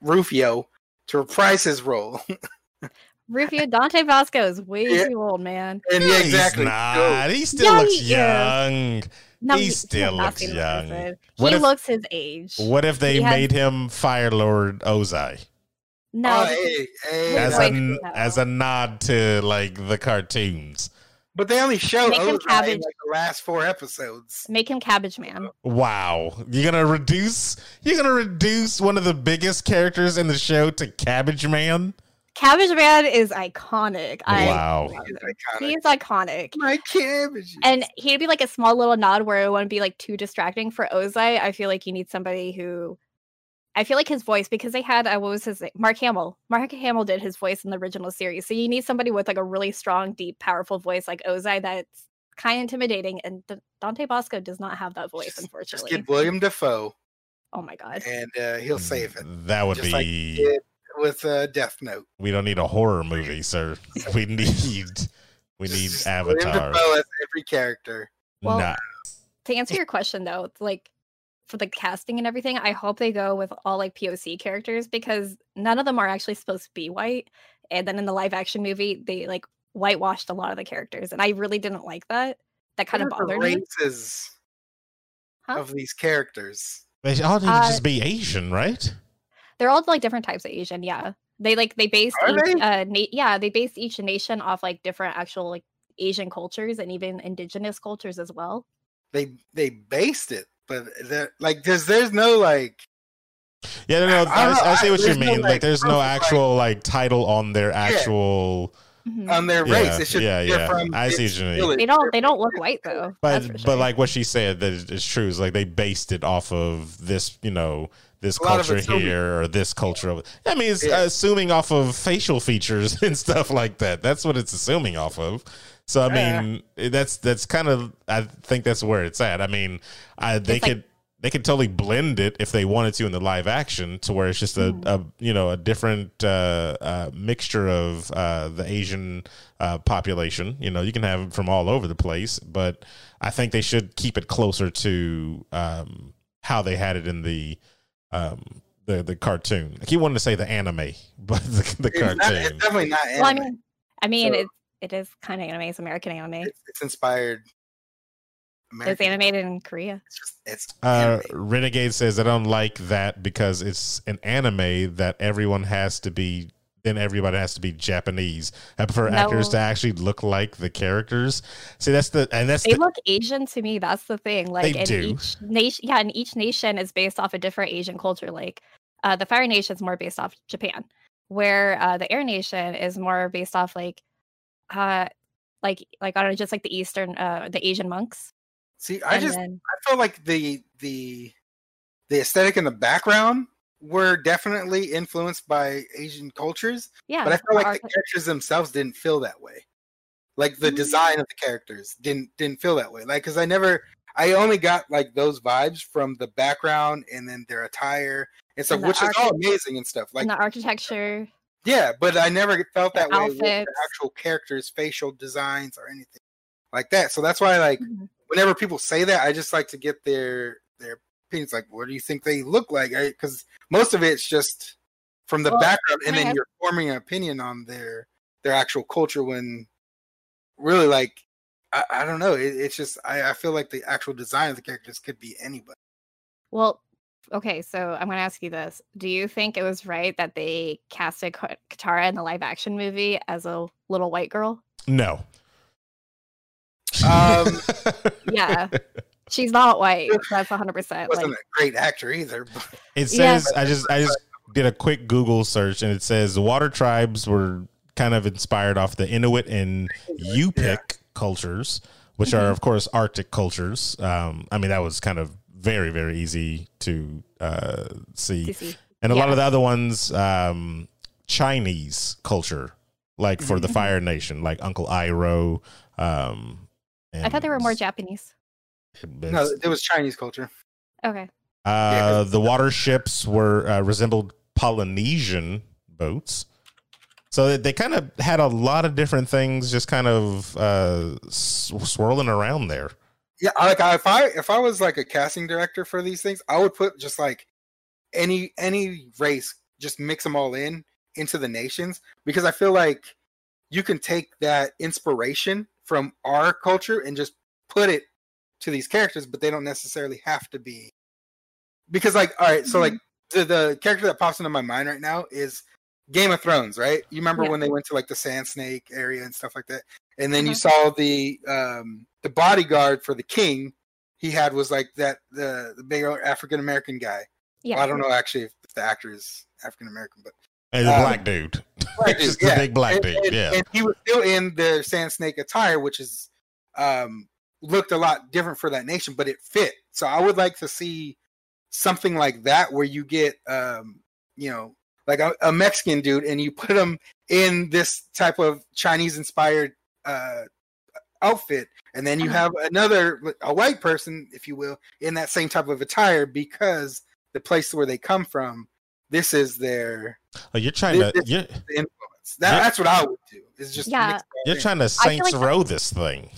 Rufio to reprise his role. [LAUGHS] Rufio Dante Basco is way Yeah. too old, man. and yeah, exactly. He's not. He still Yeah, looks he young. No, He you still looks young. person. What he if- looks his age. What if they He has- made him Fire Lord Ozai No, oh, hey, hey, as Wait, a no. as a nod to like the cartoons? But they only showed Make him Ozai in like the last four episodes. make him Cabbage Man. Wow, you're gonna reduce you're gonna reduce one of the biggest characters in the show to Cabbage Man? Cabbage Man is iconic. I Wow. love He's iconic. He's iconic. My cabbage. And he'd be like a small little nod where it wouldn't be like too distracting for Ozai. I feel like you need somebody who I feel like his voice because they had uh, what was his name? Mark Hamill. Mark Hamill did his voice in the original series. So you need somebody with like a really strong, deep, powerful voice like Ozai that's kind of intimidating. And D- Dante Basco does not have that voice, just, just unfortunately. get William Dafoe oh my god. and uh, he'll save it. That would Just be. he did with uh, Death Note. we don't need a horror movie, sir. [LAUGHS] We need we need just William Avatar. Dafoe as every character. Well, Nah. to answer your question though, it's like for the casting and everything, I hope they go with all like POC characters because none of them are actually supposed to be white. And then in the live action movie, they like whitewashed a lot of the characters, and I really didn't like that. That kind of What are the bothered me. races. Huh? of these characters? They all need to Uh, just be Asian, right? They're all like different types of Asian. Yeah, they like they base Are each, they? uh na- yeah they base each nation off like different actual like Asian cultures and even indigenous cultures as well. They they based it, but they're- like there's there's no like Yeah, no, no. I I, don't I see what you there's no, mean. like, like, there's no proof, like- actual like title on their actual. Mhm. on their race. It's yeah, they're yeah. from I see what you mean. They don't They're don't look white though. But that's for but like what she said that is, is true is like they based it off of this you know this A culture assuming. here or this culture over. I mean, it's Yeah. assuming off of facial features [LAUGHS] and stuff like that. That's what it's assuming off of. So I Yeah. mean, that's that's kind of I think that's where it's at. I mean, I, they It's like- could they could totally blend it if they wanted to in the live action to where it's just a, Mhm. a you know a different uh, uh, mixture of uh, the Asian uh, population. You know, you can have them from all over the place, but I think they should keep it closer to um, how they had it in the um, the the cartoon. I keep wanting to say the anime, [LAUGHS] but the, the It's, not, cartoon. it's definitely not anime. well, I mean, I mean So- it it is kind of anime. It's American anime. it's, it's inspired. It's American. animated in Korea. It's just it's Uh. Renegade says I don't like that because it's an anime that everyone has to be. Then everybody has to be Japanese. I prefer actors to actually look like the characters. See, that's the and that's They the, look Asian to me. That's the thing. Like They in do. each nation, yeah, and each nation is based off a different Asian culture. Like uh, the Fire Nation is more based off Japan, where uh, the Air Nation is more based off like, uh, like like I don't know, just like the Eastern, uh, the Asian monks. See, I and just then, I feel like the the the aesthetic in the background were definitely influenced by Asian cultures, yeah, but I feel like arch- the characters themselves didn't feel that way. Like the Mm. design of the characters didn't didn't feel that way. Like because I never, I only got like those vibes from the background and then their attire and stuff, And the which is all amazing and stuff. Like and the architecture. Yeah, but I never felt that way with the actual characters' facial designs or anything like that. So that's why like Mhm. whenever people say that, I just like to get their their opinions. Like, what do you think they look like? Because most of it's just from the Well, background, and then ask- you're forming an opinion on their their actual culture. When really, like, I, I don't know. It, it's just I, I feel like the actual design of the characters could be anybody. Well, okay, so I'm going to ask you this: Do you think it was right that they casted Ka- Katara in the live action movie as a little white girl? no. Um, [LAUGHS] Yeah. She's not white. That's 100. percent wasn't Like, a great actor either. But It Yeah. says I just I just did a quick Google search and it says the water tribes were kind of inspired off the Inuit and Yupik cultures, which are Mhm. of course Arctic cultures. Um, I mean that was kind of very very easy to uh, see, to see. and a lot of the other ones um, Chinese culture, like for the Mhm. Fire Nation, like Uncle Iroh. Um, I thought they were more Japanese. no, it was Chinese culture. Okay. Yeah, Uh, 'cause- the water ships were uh, resembled Polynesian boats, so they, they kind of had a lot of different things, just kind of uh, s- swirling around there. Yeah, like I- if I if I was like a casting director for these things, I would put just like any any race, just mix them all in into the nations because I feel like you can take that inspiration from our culture and just put it to these characters, but they don't necessarily have to be because like all right, so like the the character that pops into my mind right now is Game of Thrones, right? You remember Yeah. when they went to like the Sand Snake area and stuff like that, and then you Uh-huh. saw the um the bodyguard for the king. He had was like that the the big African American guy. Yeah. Well, I don't know actually if, if the actor is African American, but And the Um, black dude, [LAUGHS] [LAUGHS] Black just dude, the yeah. big black and, dude, and- yeah. and he was still in the Sand Snake attire, which is um looked a lot different for that nation, but it fit. So I would like to see something like that where you get um you know like a, a Mexican dude and you put him in this type of Chinese inspired uh outfit and then you Uh-huh. have another a white person if you will in that same type of attire because the place where they come from this is their Oh, you're trying to This- you're, influence that, Yeah. that's what i would do is just Yeah. mix it all you're in. trying to feel Saints like- Row this thing.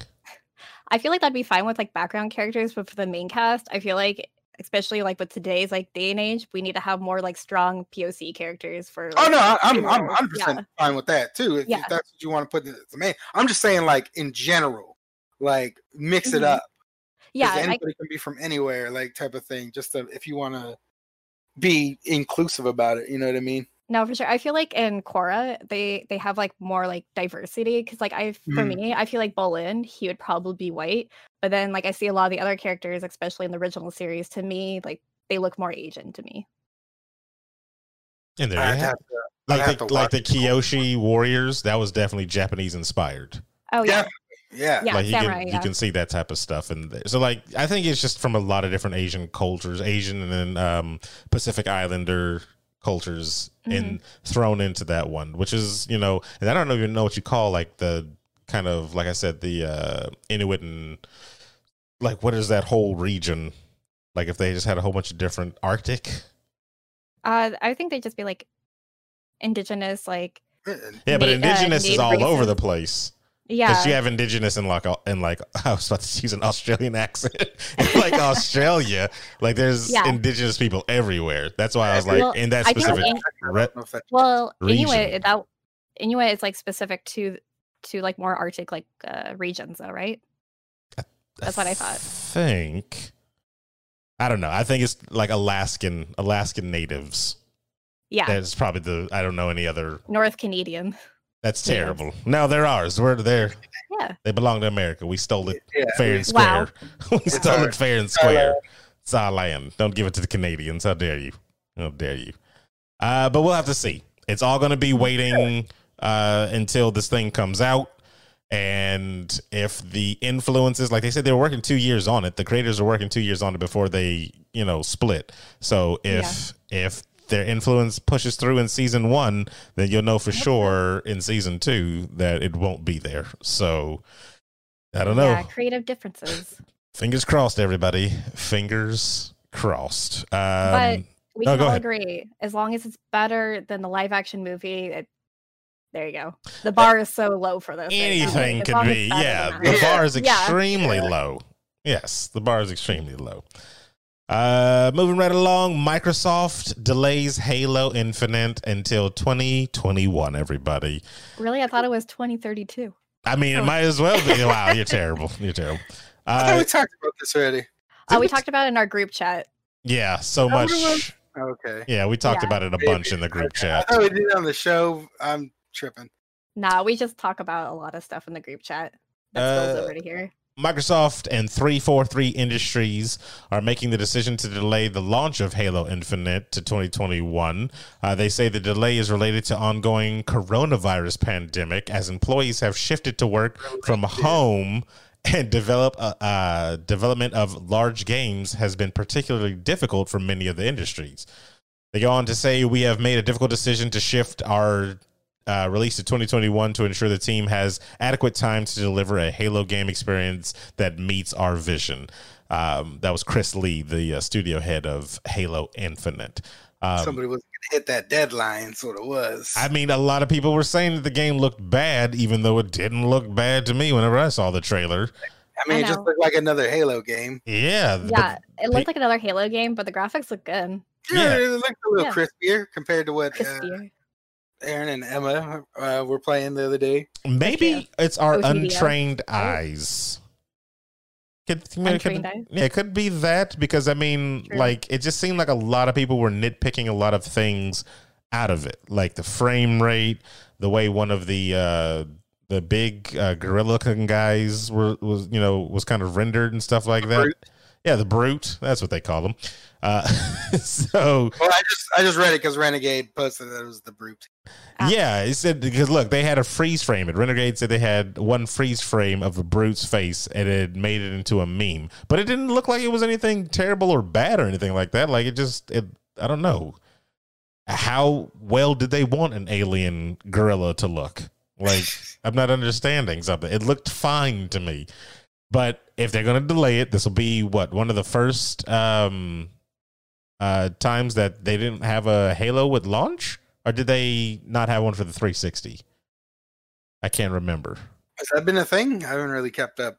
I feel like that'd be fine with like background characters, but for the main cast, I feel like, especially like with today's like day and age, we need to have more like strong POC characters for. Oh no, I- I'm I'm heroes. 100 percent fine with that too. If, if Yeah. that's what you want to put as the main, I'm just saying like in general, like mix it Mhm. up. Yeah, 'Cause I, anybody can be from anywhere, like type of thing. Just to, if you want to be inclusive about it, you know what I mean? No, for sure. I feel like in Korra, they they have like more like diversity because like I for Mhm. me, I feel like Bolin, he would probably be white, but then like I see a lot of the other characters, especially in the original series, to me like they look more Asian to me. And there you I'd have, have to- like the to like the watch it. Kyoshi warriors. That was definitely Japanese inspired. Oh yeah, yeah, Yeah, like you samurai, can yeah. you can see that type of stuff in there. So like I think it's just from a lot of different Asian cultures, Asian and then um, Pacific Islander cultures, Mm-hmm. and thrown into that one, which is you know, and I don't even know what you call like the kind of like I said the uh, Inuit and like what is that whole region? Like if they just had a whole bunch of different Arctic. Uh, I think they'd just be like indigenous, like Yeah, but Na- uh, indigenous is native all over the place. Yeah, Because you have indigenous in like in like [LAUGHS] I was about to use an Australian accent [LAUGHS] like Australia, like there's Yeah. indigenous people everywhere. That's why I was like Well, in that I think specific. in- re- Well, region. Inuit that Inuit is like specific to to like more Arctic like uh, regions, though, right? That's what I thought. Think. I don't know. I think it's like Alaskan Alaskan natives. Yeah, That's probably the. I don't know any other. North Canadian. That's Natives. terrible. Now they're ours. We're there. Yeah, They belong to America. We stole it Yeah, fair and Wow. square. [LAUGHS] we stole our- it fair and square. land. It's our land. Don't give it to the Canadians. How dare you? How dare you? Uh, but we'll have to see. It's all going to be waiting uh, until this thing comes out. And if the influences, like they said, they were working two years on it. The creators were working two years on it before they, you know, split. So if if their influence pushes through in season one, then you'll know for sure in season two that it won't be there. So I don't know yeah, creative differences. fingers crossed everybody fingers crossed um But we no, can all ahead. agree, as long as it's better than the live action movie, it, there you go. The bar is so low for this. anything As could be yeah the bar is [LAUGHS] Yeah. extremely low yes the bar is extremely low uh moving right along microsoft delays halo infinite until 2021 everybody Really, I thought it was 2032. i mean it Oh. might as well be [LAUGHS] wow you're terrible you're terrible I thought uh we talked about this already. Uh, we we- talked about it in our group chat. yeah so Oh, much Okay. yeah we talked Yeah. about it a Maybe. bunch in the group I chat thought we did it on the show. I'm tripping. Nah, we just talk about a lot of stuff in the group chat. That spills Uh, over to here. Microsoft and 343 Industries are making the decision to delay the launch of Halo Infinite to 2021. Uh, they say the delay is related to ongoing coronavirus pandemic as employees have shifted to work from home and develop uh, uh, development of large games has been particularly difficult for many of the industries. They go on to say we have made a difficult decision to shift our uh, release to 2021 to ensure the team has adequate time to deliver a Halo game experience that meets our vision. Um, that was Chris Lee, the uh, studio head of Halo Infinite. Um, Somebody was going to hit that deadline, sort of was. I mean, a lot of people were saying that the game looked bad, even though it didn't look bad to me whenever I saw the trailer. I mean, I it just looked like another Halo game. Yeah, Yeah, it looked like another Halo game, but the graphics look good. Yeah. Yeah, it looked a little Yeah. crispier compared to what uh, Crispier. Aaron and Emma uh, were playing the other day. maybe it's our OTDO. untrained eyes. Could, maybe it could- Untrained eyes? yeah, it could be that because I mean, True. like, it just seemed like a lot of people were nitpicking a lot of things out of it, like the frame rate, the way one of the uh, the big uh, gorilla looking guys were was you know was kind of rendered and stuff like that. Brute. Yeah, the brute. That's what they call them. Uh, [LAUGHS] so Well, I just I just read it because Renegade posted that it was the brute. Ah. yeah, it said because look, they had a freeze frame. It Renegade said they had one freeze frame of a brute's face, and it made it into a meme. But it didn't look like it was anything terrible or bad or anything like that. Like it just, it. I don't know. How well did they want an alien gorilla to look? Like [LAUGHS] I'm not understanding something. It looked fine to me. But if they're going to delay it, this will be what one of the first um, uh, times that they didn't have a Halo with launch, or did they not have one for the 360? I can't remember. Has that been a thing? I haven't really kept up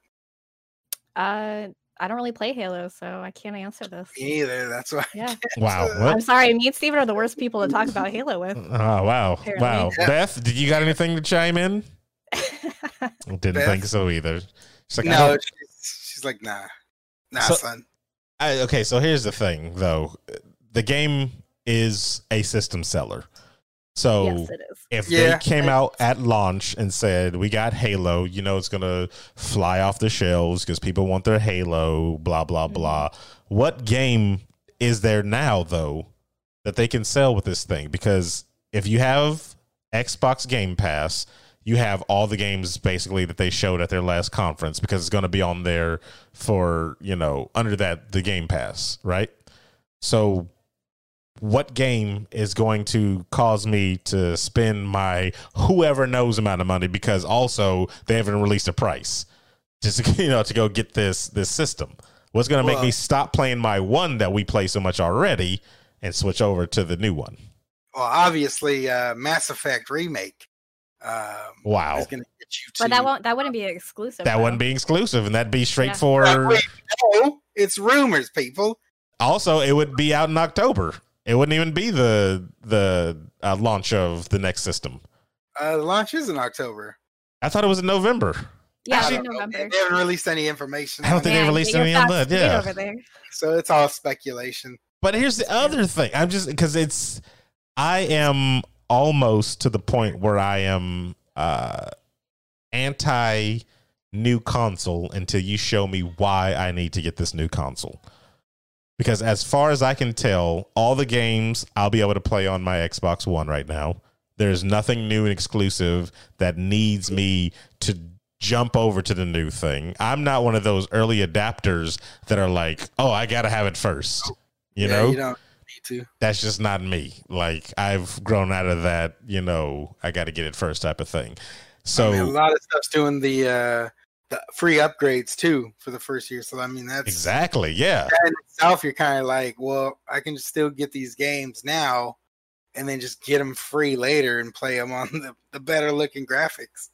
Uh, I don't really play Halo, so I can't answer this. either. That's why. Yeah, Wow. What? I'm sorry. Me and Steven are the worst people to talk about Halo with. Oh [LAUGHS] wow! Apparently. Wow, Yeah. Beth, did you got anything to chime in? [LAUGHS] Didn't Beth? think so either. She's like, no, she's, she's like, nah. Nah, So- son. I, okay, so here's the thing, though. The game is a system seller. So yes, if Yeah. they came out at launch and said, "We got Halo," you know, it's gonna fly off the shelves because people want their Halo. Blah blah Mhm. blah. What game is there now, though, that they can sell with this thing? Because if you have Xbox Game Pass, you have all the games basically that they showed at their last conference because it's going to be on there for you know under that the Game Pass, right? So what game is going to cause me to spend my whoever knows amount of money because also they haven't released a price just [LAUGHS] you know to go get this this system what's going to make me stop playing my one that we play so much already and switch over to the new one Well, obviously, uh, Mass Effect remake. Um, wow is going to get you to. But that won't that wouldn't be exclusive. that though. wouldn't be exclusive and that'd be straight Yeah. for no, it's rumors, people. also it would be out in october it wouldn't even be the the uh, launch of the next system Uh, the launch is in October. i thought it was in november Yeah, I in. November. They haven't released any information. I don't think it, they released any on fast that, yeah. over there. so it's all speculation. But here's the other thing. I'm just because it's I am almost to the point where I am uh anti new console until you show me why I need to get this new console. Because as far as I can tell, all the games I'll be able to play on my Xbox One right now. There's nothing new and exclusive that needs me to jump over to the new thing. I'm not one of those early adapters that are like, "Oh, I got to have it first. You Yeah, know? you don't need to. that's just not me. Like I've grown out of that, you know, I got to get it first type of thing. So I mean, a lot of stuff's doing the uh, the free upgrades too for the first year. So I mean, that's exactly, yeah. that in itself. You're kind of like, well, I can just still get these games now, and then just get them free later and play them on the, the better looking graphics.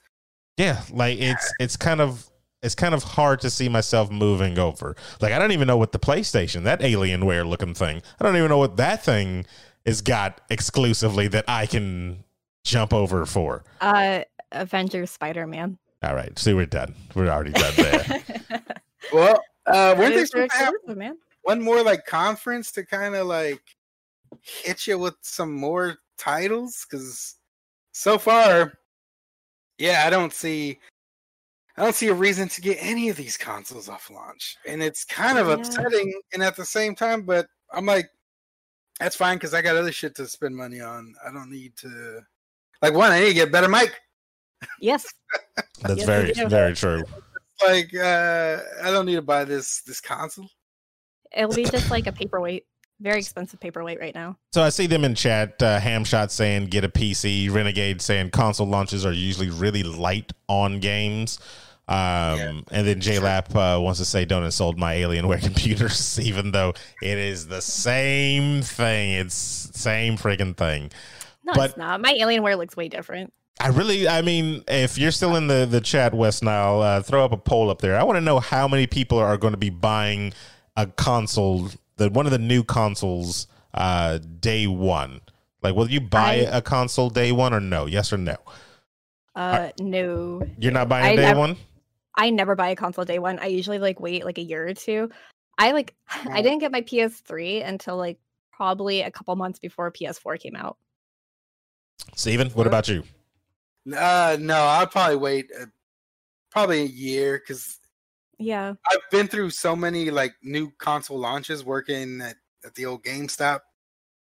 Yeah, like it's it's kind of it's kind of hard to see myself moving over. Like I don't even know what the PlayStation, that Alienware looking thing. I don't even know what that thing is got exclusively that I can jump over for. Uh, Avengers Spider Man. All right, see we're done. We're already done there. [LAUGHS] Well, uh, weren't they supposed to have man? One more like conference to kind of like hit you with some more titles? Because so far, yeah, I don't see, I don't see a reason to get any of these consoles off launch, and it's kind of Yeah. upsetting. And at the same time, but I'm like, that's fine because I got other shit to spend money on. I don't need to. Like one, I need to get a better mic. Yes. That's Yes, very very true. Like uh I don't need to buy this this console. It'll be just like a [COUGHS] paperweight. Very expensive paperweight right now. So I see them in chat. Uh, Hamshot saying get a PC. Renegade saying console launches are usually really light on games. Um, Yeah. And then JLap uh, wants to say don't insult my Alienware [LAUGHS] computers, [LAUGHS] even though it is the same thing. It's same freaking thing. No, But- it's not. My Alienware looks way different. I really, I mean, if you're still in the the chat, West Nile, uh, throw up a poll up there. I want to know how many people are going to be buying a console, the one of the new consoles, uh, day one. Like, will you buy I- a console day one or no? Yes or no? Uh, no. You're not buying I a day nev- one. I never buy a console day one. I usually like wait like a year or two. I like [SIGHS] I didn't get my PS3 until like probably a couple months before PS4 came out. Steven, what What? about you? Uh no, I'll probably wait uh, probably a year because Yeah. I've been through so many like new console launches working at, at the old GameStop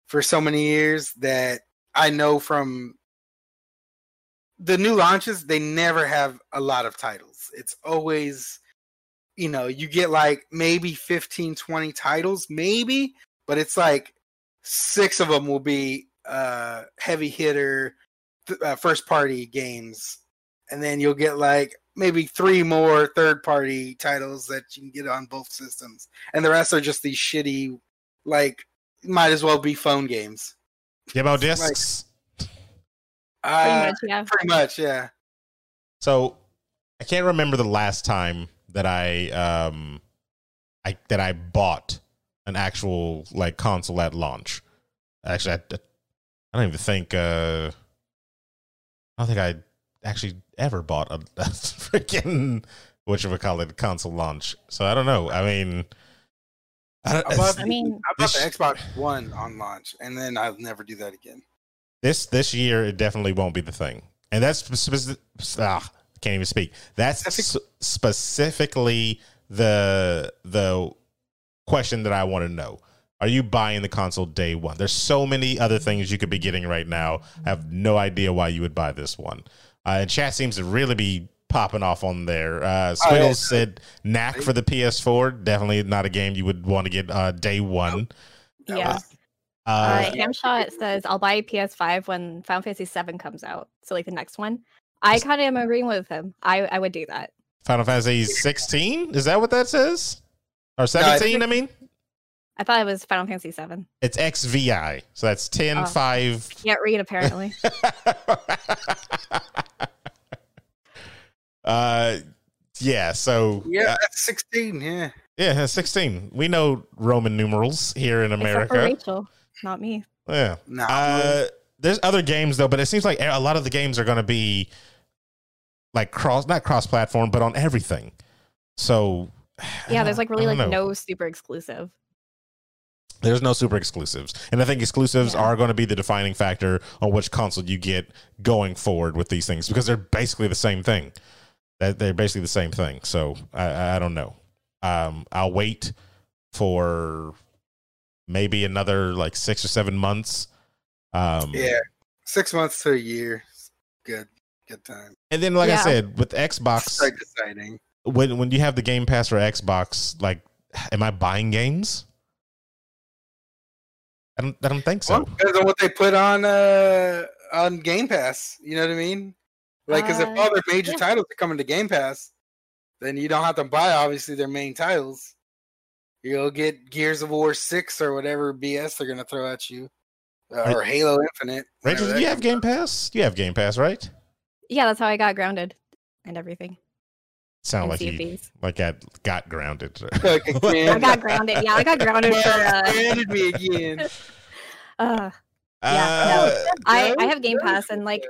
for so many years that I know from the new launches they never have a lot of titles. It's always you know, you get like maybe 15 20 titles maybe, but it's like six of them will be uh heavy hitter th- uh, first party games and then you'll get like maybe three more third party titles that you can get on both systems and the rest are just these shitty like might as well be phone games Demo Like- discs. Pretty uh, much, yeah. pretty much yeah So I can't remember the last time that I um I that I bought an actual like console at launch. Actually, I, I don't even think uh I don't think I actually ever bought a, [LAUGHS] a freaking which we call it console launch. So I don't know. I mean, I, don't, I bought, I mean, I bought the Xbox One on launch, and then I'll never do that again. this this year it definitely won't be the thing, and that's specific. Ah, can't even speak. That's Specific- s- specifically the the question that I want to know. Are you buying the console day one? There's so many other things you could be getting right now. I have no idea why you would buy this one. Uh, and chat seems to really be popping off on there. Uh, Oh, yeah. Said knack for the PS4. Definitely not a game you would want to get uh, day one. That Yeah. was- Uh, Uh, Hamshot says I'll buy a PS5 when Final Fantasy VII comes out. So like the next one. I kind of am agreeing with him. I I would do that. Final Fantasy 16? Is that what that says? Or 17, I mean? I thought it was Final Fantasy VII. It's XVI. So that's 10, Oh. 5. Can't read apparently. [LAUGHS] uh, yeah, so. yeah, uh, that's sixteen. Yeah, yeah, that's 16. We know Roman numerals here in Except for America. Rachel, not me. Yeah. no, Uh, there's other games though, but it seems like a lot of the games are going to be like cross, not cross platform, but on everything. So [SIGHS] Yeah, there's like really like know. no super exclusive. There's no super exclusives, and I think exclusives Yeah. are going to be the defining factor on which console you get going forward with these things because they're basically the same thing. They're basically the same thing. So I, I don't know. Um, I'll wait for maybe another like six or seven months. Um, yeah, six months to a year. Good, good time. and then like I said, with Xbox, Start deciding. when when you have the Game Pass for Xbox, like, am I buying games? I don't. I don't think so. Well, depends on what they put on uh on Game Pass. You know what I mean? Like, because if Uh, all their major yeah. titles are coming to Game Pass, then you don't have to buy obviously their main titles. You'll get Gears of War six or whatever BS they're gonna throw at you, uh, or Halo Infinite. Rachel, do you have Game out. Pass? You have Game Pass, right? Yeah, that's how I got grounded and everything. Sound like you CFPs. like [LAUGHS] I got grounded. Like. I got grounded. Yeah, I got grounded for. [LAUGHS] Uh, Grounded me again. [LAUGHS] uh, Uh, no. I, I have Game Pass and like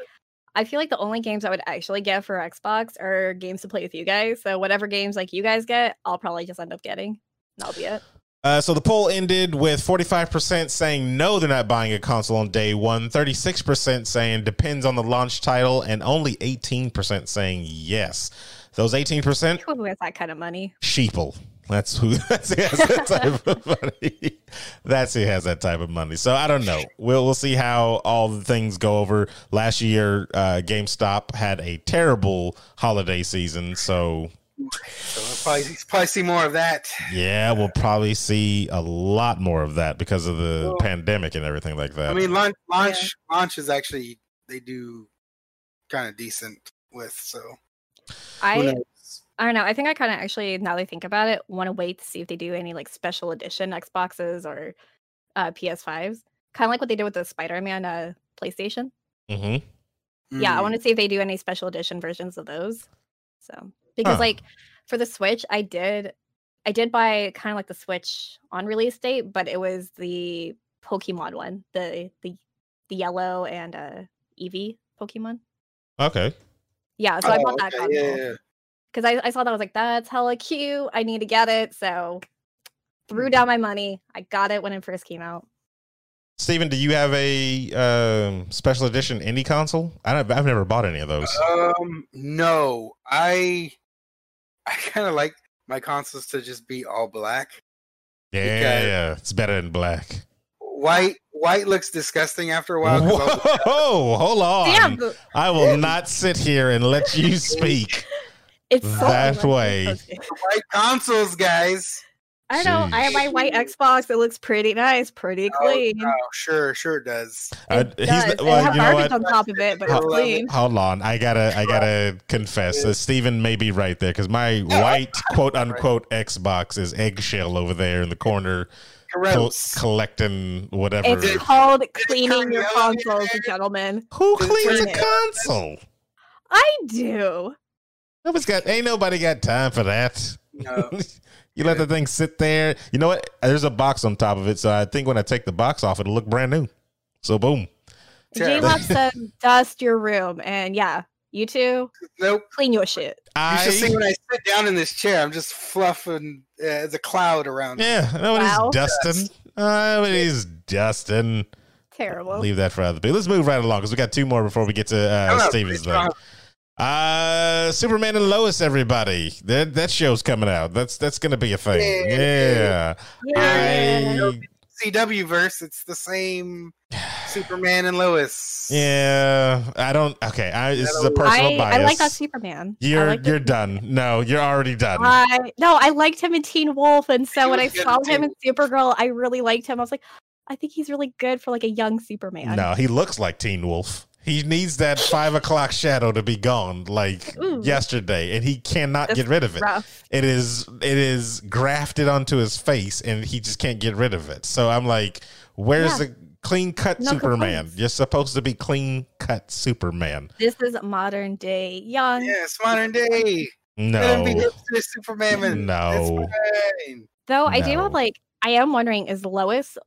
I feel like the only games I would actually get for Xbox are games to play with you guys. So whatever games like you guys get, I'll probably just end up getting. That'll be it. Uh, so the poll ended with 45% saying no, they're not buying a console on day one, 36% saying depends on the launch title, and only 18% saying yes. Those 18%, Who has that kind of money? sheeple. That's who [LAUGHS] that's who has that type of money. That's who has that type of money. So I don't know. We'll we'll see how all the things go over. Last year, uh, GameStop had a terrible holiday season, so So we'll probably, probably see more of that. yeah, we'll probably see a lot more of that because of the Well, pandemic and everything like that. I mean, launch launch launch is actually they do kind of decent with. So who I? I don't know. I think I kind of actually, now that I think about it, want to wait to see if they do any like special edition Xboxes or uh, PS5s. Kind of like what they did with the Spider-Man uh, PlayStation. hmm Yeah, I Mm. want to see if they do any special edition versions of those. So because Huh. like for the Switch, I did I did buy kind of like the Switch on release date, but it was the Pokemon one, the the the yellow and uh Eevee Pokemon. Okay. Yeah, so I Oh, bought that okay, console yeah, yeah. because I, I saw that I was like, that's hella cute. I need to get it. So threw Hmm. down my money. I got it when it first came out. Steven, do you have a um, special edition indie console? I don't, I've never bought any of those. Um, no, I I kind of like my consoles to just be all black. yeah, yeah, it's better than black. White white looks disgusting after a while. Whoa, hold on. Damn, I will not sit here and let you speak. [LAUGHS] it's so That ugly. way. It's white consoles, guys. I know. I have my white Xbox. It looks pretty nice, pretty oh, clean. Oh, sure, sure it does. I, It he's does. not- It well, have you know garbage what? on top of it, but it's Hold on. clean. Hold on, I gotta, I gotta confess that uh, Steven may be right there because my white quote [LAUGHS] unquote Xbox is eggshell over there in the corner, col- Gross. collecting whatever. It's called cleaning your consoles, gentlemen. Who Does it cleans a console? I do. Nobody's got. Ain't nobody got time for that. No. [LAUGHS] you let the thing sit there. You know what? There's a box on top of it, so I think when I take the box off, it'll look brand new. So boom. J-Lab said dust your room, and yeah, You too. Nope. clean your shit. You should see when I sit down in this chair, I'm just fluffing uh, as a cloud around. me. yeah, nobody's Wow. dusting. Nobody's dusting. Terrible. Leave that for other people. Let's move right along because we got two more before we get to uh, Come Steven's please, Uh, Superman and Lois, everybody. That that show's coming out. That's that's gonna be a thing. Yeah. Yeah. I, CW verse, it's the same Superman and Lois. yeah. I don't. Okay. I, this is a I- personal I, bias. I like that Superman. You're like you're that done. No, you're already done. I no, I liked him in Teen Wolf, and so when I was in saw Teen him in Supergirl, I really liked him. I was like, I think he's really good for like a young Superman. No, he looks like Teen Wolf. He needs that five o'clock shadow to be gone like Ooh. yesterday, and he cannot That's get rid of it. rough. It is it is grafted onto his face, and he just can't get rid of it. So I'm like, where's Yeah. the clean cut No Superman? complaints. You're supposed to be clean cut Superman. This is modern day young. Yeah, it's modern day. Let him No, be hipster Superman. No. It's fine. Though I do have like, I am wondering, is Lois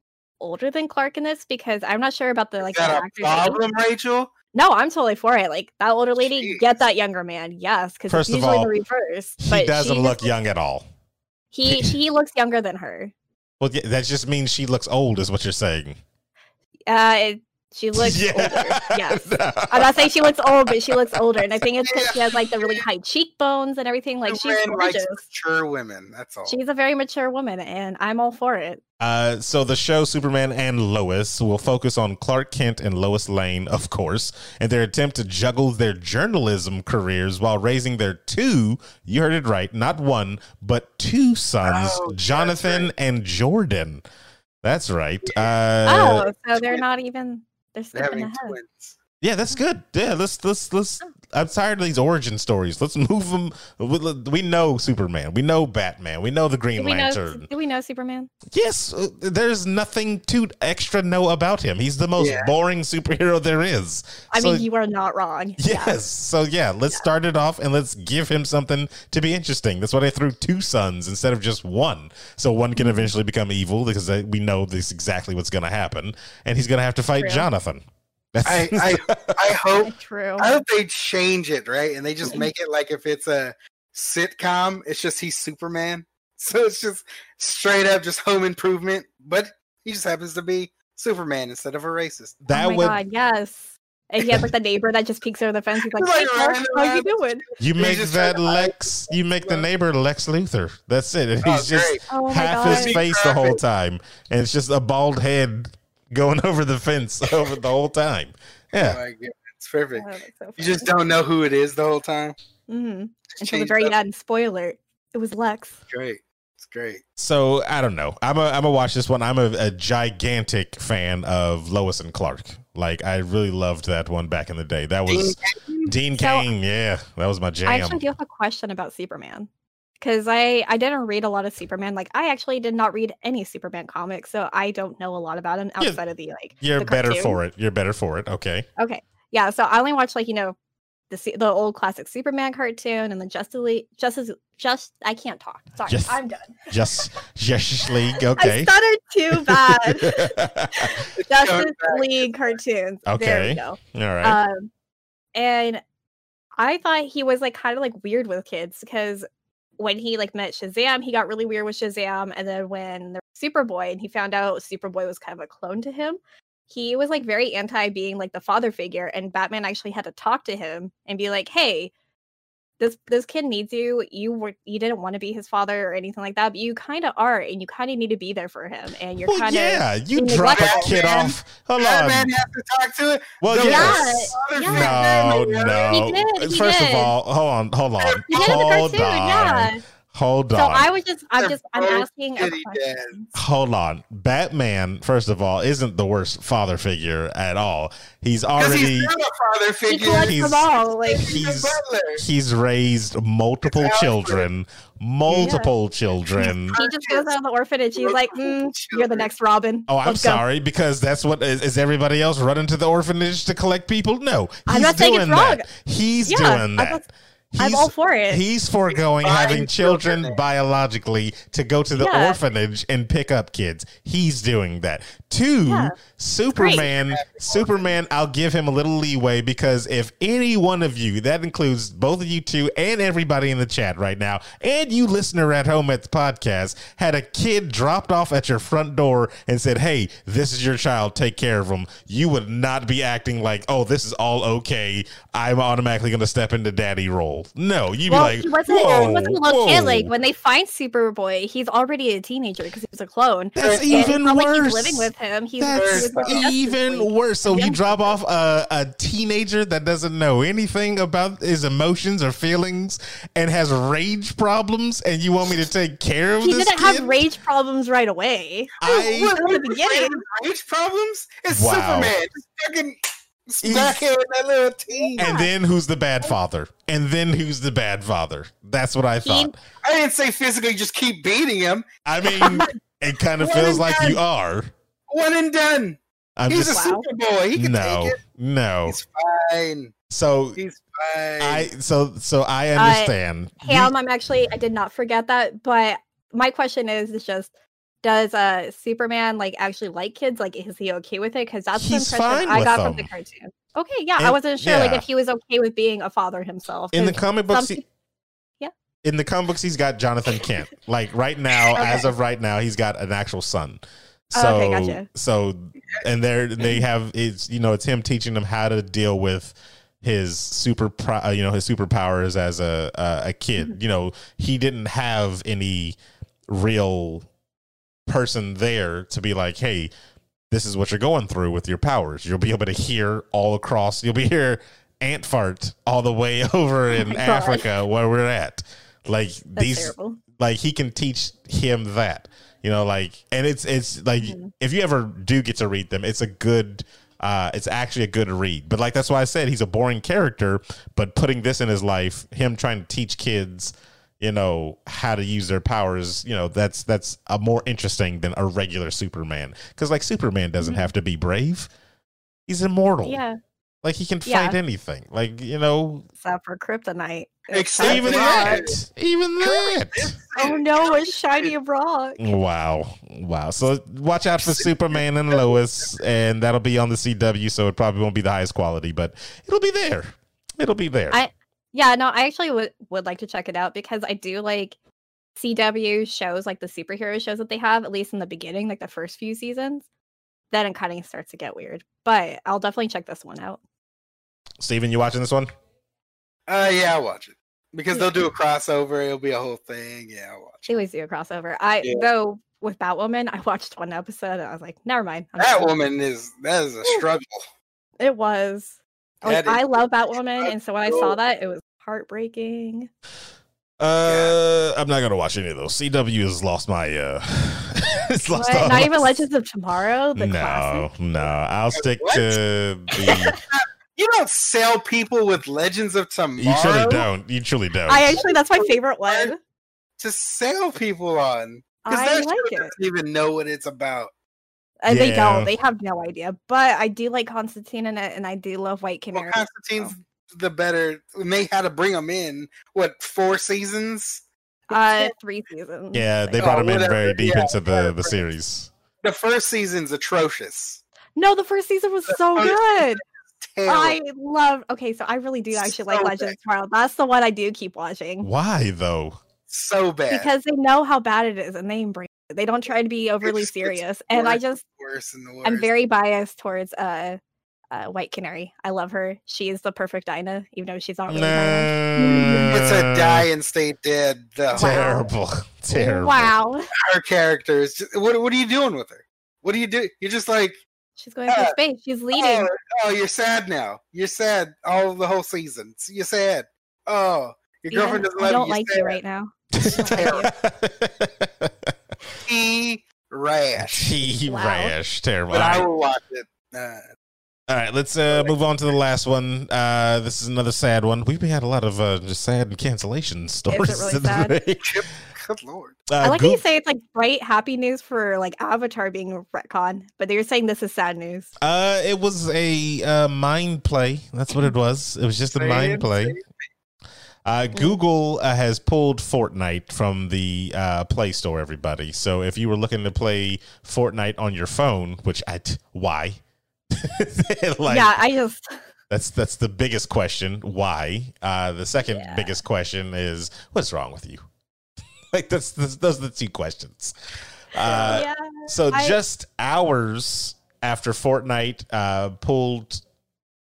older than Clark in this? Because I'm not sure about the like Is the a actor's age. problem, Rachel? No, I'm totally for it. Like that older lady, Jeez. get that younger man. Yes, because First it's of usually all, the reverse. he but doesn't look just- young at all. He he looks younger than her. Well, yeah, that just means she looks old, is what you're saying. Uh, it, she [LAUGHS] looks Yeah. older. Yes. [LAUGHS] No. I'm not saying she looks old, but she looks older, and I think it's because she has like the really high cheekbones and everything. Like she's Superman likes gorgeous. mature women. That's all. She's a very mature woman, and I'm all for it. Uh, so the show Superman and Lois will focus on Clark Kent and Lois Lane, of course, and their attempt to juggle their journalism careers while raising their two, you heard it right, not one, but two sons, Oh, Jonathan right. and Jordan. That's right. Uh, oh, so they're not even they're They're skipping having ahead. twins. yeah, that's good. Yeah, let's let's let's. I'm tired of these origin stories. Let's move them. We, we know Superman. We know Batman. We know the Green Do we know? Lantern. Do we know Superman? Yes, uh, there's nothing to extra know about him. He's the most Yeah. boring superhero there is. I So- mean, you are not wrong. [LAUGHS] Yeah. yes. So yeah, let's start it off and let's give him something to be interesting. That's why they threw two sons instead of just one. So one Mm-hmm. can eventually become evil because we know this exactly what's going to happen, and he's going to have to fight True. Jonathan. That's, I, I, [LAUGHS] I hope True. I hope they change it, right? And they just mm-hmm. make it like if it's a sitcom, it's just he's Superman. [LAUGHS] So it's just straight up just home improvement, but he just happens to be Superman instead of a racist. Oh that oh my would god, yes. And he has like the neighbor that just peeks over the fence. He's like, Like, "Hey, Clark, running how you doing?" you make just that trying to hide Lex. You make the neighbor Lex Luthor. That's it. And Oh, he's just. Oh half god. his face the whole time, and it's just a bald head going [LAUGHS] over the fence [LAUGHS] over the whole time. Oh Yeah, my God, it's perfect. Oh, so You just don't know who it is the whole time. Mhm. Until the very up. end. Spoiler: it was Lex. Great. It's great. so I don't know. I'm a I'm a watch this one. I'm a, a gigantic fan of Lois and Clark. Like I really loved that one back in the day. That was Dean So- Cain. Yeah, that was my jam. I actually do have a question about Superman because I I didn't read a lot of Superman. Like I actually did not read any Superman comics, so I don't know a lot about him Yeah. outside of the like. You're the better for it. You're better for it. Okay. Okay, yeah. So I only watched like you know the the old classic Superman cartoon and the Justice League. Justice just I can't talk. Sorry, Just- I'm done. Just Justice League. [LAUGHS] I Okay. stuttered too bad. [LAUGHS] [LAUGHS] Justice. League cartoons. There Okay. we go. All right. Um, and I thought he was like kind of like weird with kids because when he like met Shazam, he got really weird with Shazam, and then when the Superboy and he found out Superboy was kind of a clone to him, he was like very anti being like the father figure, and Batman actually had to talk to him and be like, "Hey." This, this kid needs you. You were you didn't want to be his father or anything like that, but you kind of are, and you kind of need to be there for him. And you're well, kind of yeah, you being drop a neglectful. kid Batman- off. Hold Batman on. has to talk to it. Well, The yes. father yeah. No, no. He did, he First did. of all, hold on, hold on, he did hold on, yeah. Hold on. So on. I was just, I'm just, I'm asking a question. Hold on. Batman, first of all, isn't the worst father figure at all. He's already he's a father figure. collects He's- them all. Like, He's, he's- a he's raised multiple children, multiple children. he just goes out of the orphanage. He's like, mm, "You're the next Robin." Oh, I'm Let's go." sorry because that's what is, is everybody else running to the orphanage to collect people? No, he's I'm not saying it's doing wrong. that. He's Yeah, doing I'm that. Not- I'm He's- all for it. He's foregoing Buying having children children. biologically to go to the Yeah. orphanage and pick up kids. He's doing that. Two, Yeah. Superman. Superman, I'll give him a little leeway because if any one of you, that includes both of you two and everybody in the chat right now, and you listener at home at the podcast, had a kid dropped off at your front door and said, Hey, this is your child, take care of him, you would not be acting like, Oh, this is all okay. I'm automatically going to step into daddy role. No, you'd well, be like, he wasn't, Whoa, he wasn't a little kid. Like when they find Superboy, he's already a teenager because he was a clone. That's And even it's not like he's living with him. He's That's with even League. worse. So you drop off a, a teenager that doesn't know anything about his emotions or feelings and has rage problems, and you want me to take care of He this didn't kid? have rage problems right away. I What, From the what, beginning. Rage problems? It's Wow. Superman. Just fucking smack him with that little team. and then who's the bad father? And then who's the bad father? That's what I thought. I didn't say physically just keep beating him. I mean, [LAUGHS] it kind of feels like you are. One and done. I'm He's just a Wow. Superboy. He can no, take it. no. He's fine. So He's fine. I so so I uh, understand. You- Ham, I'm actually I did not forget that, but my question is is just does uh Superman like actually like kids? Like is he okay with it? Because that's He's the impression I got from the cartoon. Okay, yeah, I wasn't sure like if he was okay with being a father himself. in the comic books, he- Yeah. in the comic books, he's got Jonathan Kent. [LAUGHS] Like right now, Okay. as of right now, he's got an actual son. Oh, So, okay, gotcha. so, and they're they [LAUGHS] have it's you know it's him teaching them how to deal with his super pro- uh, you know his superpowers as a a, a kid. Mm-hmm. You know he didn't have any real person there to be like, hey, this is what you're going through with your powers. You'll be able to hear all across. You'll be hear ant fart all the way [LAUGHS] over in Oh God. Africa where we're at. Like That's these, terrible. like he can teach him that. You know, like, and it's it's like Mhm. if you ever do get to read them, it's a good. Uh, it's actually a good read, but like that's why I said he's a boring character. But putting this in his life, him trying to teach kids, you know, how to use their powers, you know, that's that's a more interesting than a regular Superman. Because like Superman doesn't Mhm. have to be brave; he's immortal. Yeah, like he can Yeah. fight anything. Like you know, except for Kryptonite. Except It's even for that, even that. Oh no, a shiny rock. Wow. Wow. So watch out for Superman and Lois, and that'll be on the CW, so it probably won't be the highest quality, but it'll be there. It'll be there. I- Yeah, no, I actually would would like to check it out because I do like CW shows, like the superhero shows that they have, at least in the beginning, like the first few seasons. Then it kind of starts to get weird, but I'll definitely check this one out. Steven, you watching this one? Uh, yeah, I'll watch it because they'll do a [LAUGHS] crossover. It'll be a whole thing. Yeah, I'll watch. They always do a crossover. I Yeah. though with Batwoman, I watched one episode and I was like, never mind. I'm That done. woman is that is a struggle. It was like That is I love a Batwoman, [LAUGHS] and so when I saw that, it was heartbreaking. Uh, I'm not gonna watch any of those. CW has lost my. uh [LAUGHS] It's lost. What? all Not even Legends of Tomorrow, the no, classic. no. I'll stick What? to [LAUGHS] the. You don't sell people with Legends of Tomorrow. You truly don't. You truly don't. I actually that's my favorite one. to sell people on because I that like show it. doesn't even know what it's about. Uh, They don't. They have no idea. But I do like Constantine in it, and I do love White Well, Canary. Constantine's Oh. the better. When they had to bring him in, what four seasons? uh, three seasons. yeah, they Oh, brought him in whatever. very deep Yeah, into the whatever. the series. The first season's atrocious. No, the first season was so good. Terrible. I love. Okay, so I really do actually like Legends bad. of Tomorrow. That's the one I do keep watching Why though? So bad. because they know how bad it is and they embrace it. They don't try to be overly It's- it's serious. And I just worse and worse. I'm very biased towards uh, uh White Canary. I love her. She is the perfect Dinah, even though she's not really. Dinah. It's a Nah. die and stay dead. The whole, Terrible. [LAUGHS] Terrible. Wow, her character is. Just, what What are you doing with her? What do you do? You're just like, she's going through Yeah. space. She's leading. oh, oh, you're sad now. You're sad all the whole season. You're sad. Oh, your Yeah, girlfriend doesn't I love don't you. like You're you right now. He rash. He Wow. rash. Terrible. But I will watch it. Uh, All right, let's uh, move on to the last one. Uh, this is another sad one. We've had a lot of uh, just sad and cancellation stories. really [LAUGHS] today. Chip, good lord. Uh, I like how you say it's like bright, happy news for like Avatar being retcon, but you're saying this is sad news. uh, it was a uh, mind play. That's what it was. It was just a mind play. Uh, Google uh, has pulled Fortnite from the uh, Play Store. Everybody, so if you were looking to play Fortnite on your phone, which I t- why? [LAUGHS] like, yeah, I just that's that's the biggest question. Why? Uh, the second Yeah. biggest question is what's wrong with you? [LAUGHS] like that's, that's those are the two questions. Uh, yeah. so I- just hours after Fortnite uh, pulled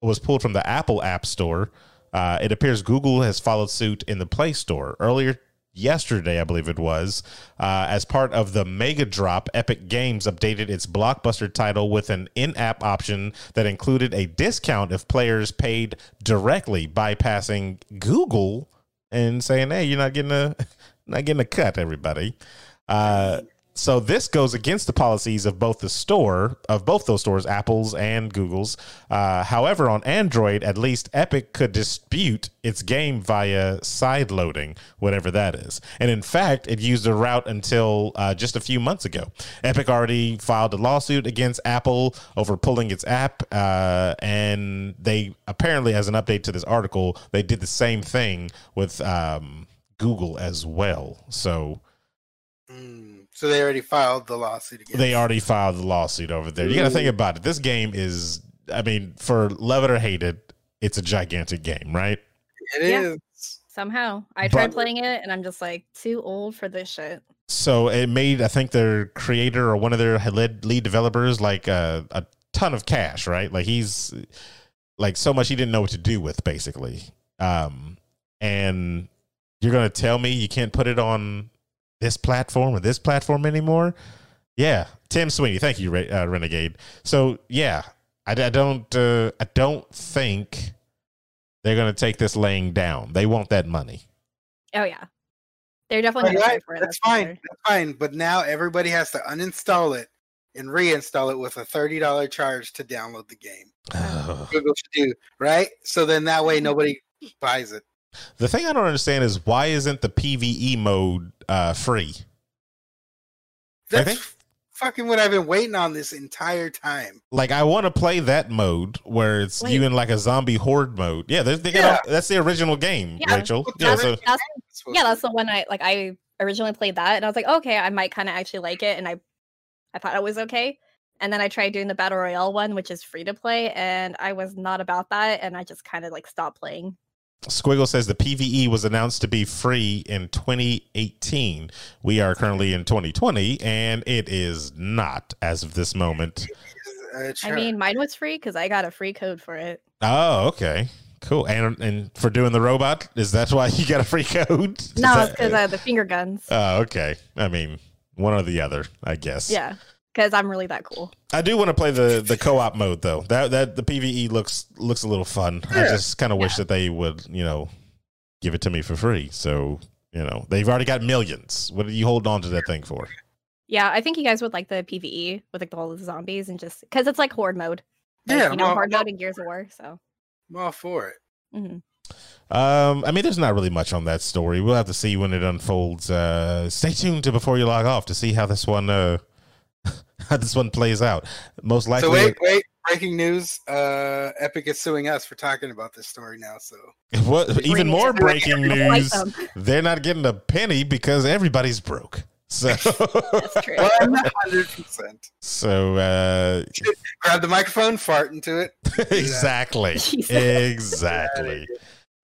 was pulled from the Apple App Store, uh, it appears Google has followed suit in the Play Store earlier yesterday, I believe it was, uh, as part of the Mega Drop. Epic Games updated its blockbuster title with an in-app option that included a discount if players paid directly, bypassing Google and saying, "Hey, you're not getting a [LAUGHS] not getting a cut, everybody." Uh, so this goes against the policies of both the store of both those stores, Apple's and Google's. Uh, however, on Android, at least Epic could dispute its game via side loading, whatever that is. And in fact, it used the route until uh, just a few months ago. Epic already filed a lawsuit against Apple over pulling its app, uh, and they apparently, as an update to this article, they did the same thing with um, Google as well. So. So they already filed the lawsuit again. They already filed the lawsuit over there. You got to think about it. This game is, I mean, for love it or hate it, it's a gigantic game, right? It Yeah. is. somehow I tried playing it and I'm just like too old for this shit. So it made, I think, their creator or one of their lead, lead developers like a, a ton of cash, right? Like he's like so much he didn't know what to do with, basically. Um, and you're gonna tell me you can't put it on this platform or this platform anymore? Yeah, Tim Sweeney, thank you, uh, Renegade. So yeah, I, I don't, uh, I don't think they're gonna take this laying down. They want that money. Oh yeah, they're definitely Right, gonna right, for it. That's for fine. sure. That's fine. But now everybody has to uninstall it and reinstall it with a thirty dollar charge to download the game. [SIGHS] Google should do right. So then that way nobody buys it. The thing I don't understand is why isn't the PVE mode uh, free? I That's think- fucking what I've been waiting on this entire time. Like, I want to play that mode where it's Wait. you in like a zombie horde mode. Yeah, they, they got Yeah. that's the original game, Yeah. Rachel. But Yeah, that's- so That's, yeah, that's the one I like. I originally played that and I was like, okay, I might kind of actually like it, and I, I thought it was okay. And then I tried doing the battle royale one, which is free to play, and I was not about that, and I just kind of like stopped playing. Squiggle says the PVE was announced to be free in 2018. We are currently in 2020, and it is not as of this moment. be. Uh, I mean, mine was free because I got a free code for it. Oh, okay. Cool. And and for doing the robot, is that why you got a free code? No, that- it's because uh, the finger guns. Oh, okay. I mean, one or the other, I guess. yeah, because I'm really that cool. I do want to play the the co-op mode though. That that the PVE looks looks a little fun. I just kind of wish that they would, you know, give it to me for free. So, you know, they've already got millions. What are you holding on to that thing for? Yeah, I think you guys would like the PVE with like all the zombies and just because it's like horde mode. Like, Yeah, you know, well, horde well- mode in Gears of War. So, I'm all for it. hmm Um, I mean, there's not really much on that story. We'll have to see when it unfolds. Uh, stay tuned to before you log off to see how this one uh how this one plays out. Most likely, So wait, wait. Breaking news: uh, Epic is suing us for talking about this story now. So [LAUGHS] what even more breaking news. [LAUGHS] They're not getting a penny because everybody's broke. So, That's true. one hundred percent. so uh, Grab the microphone, fart into it. [LAUGHS] exactly, exactly.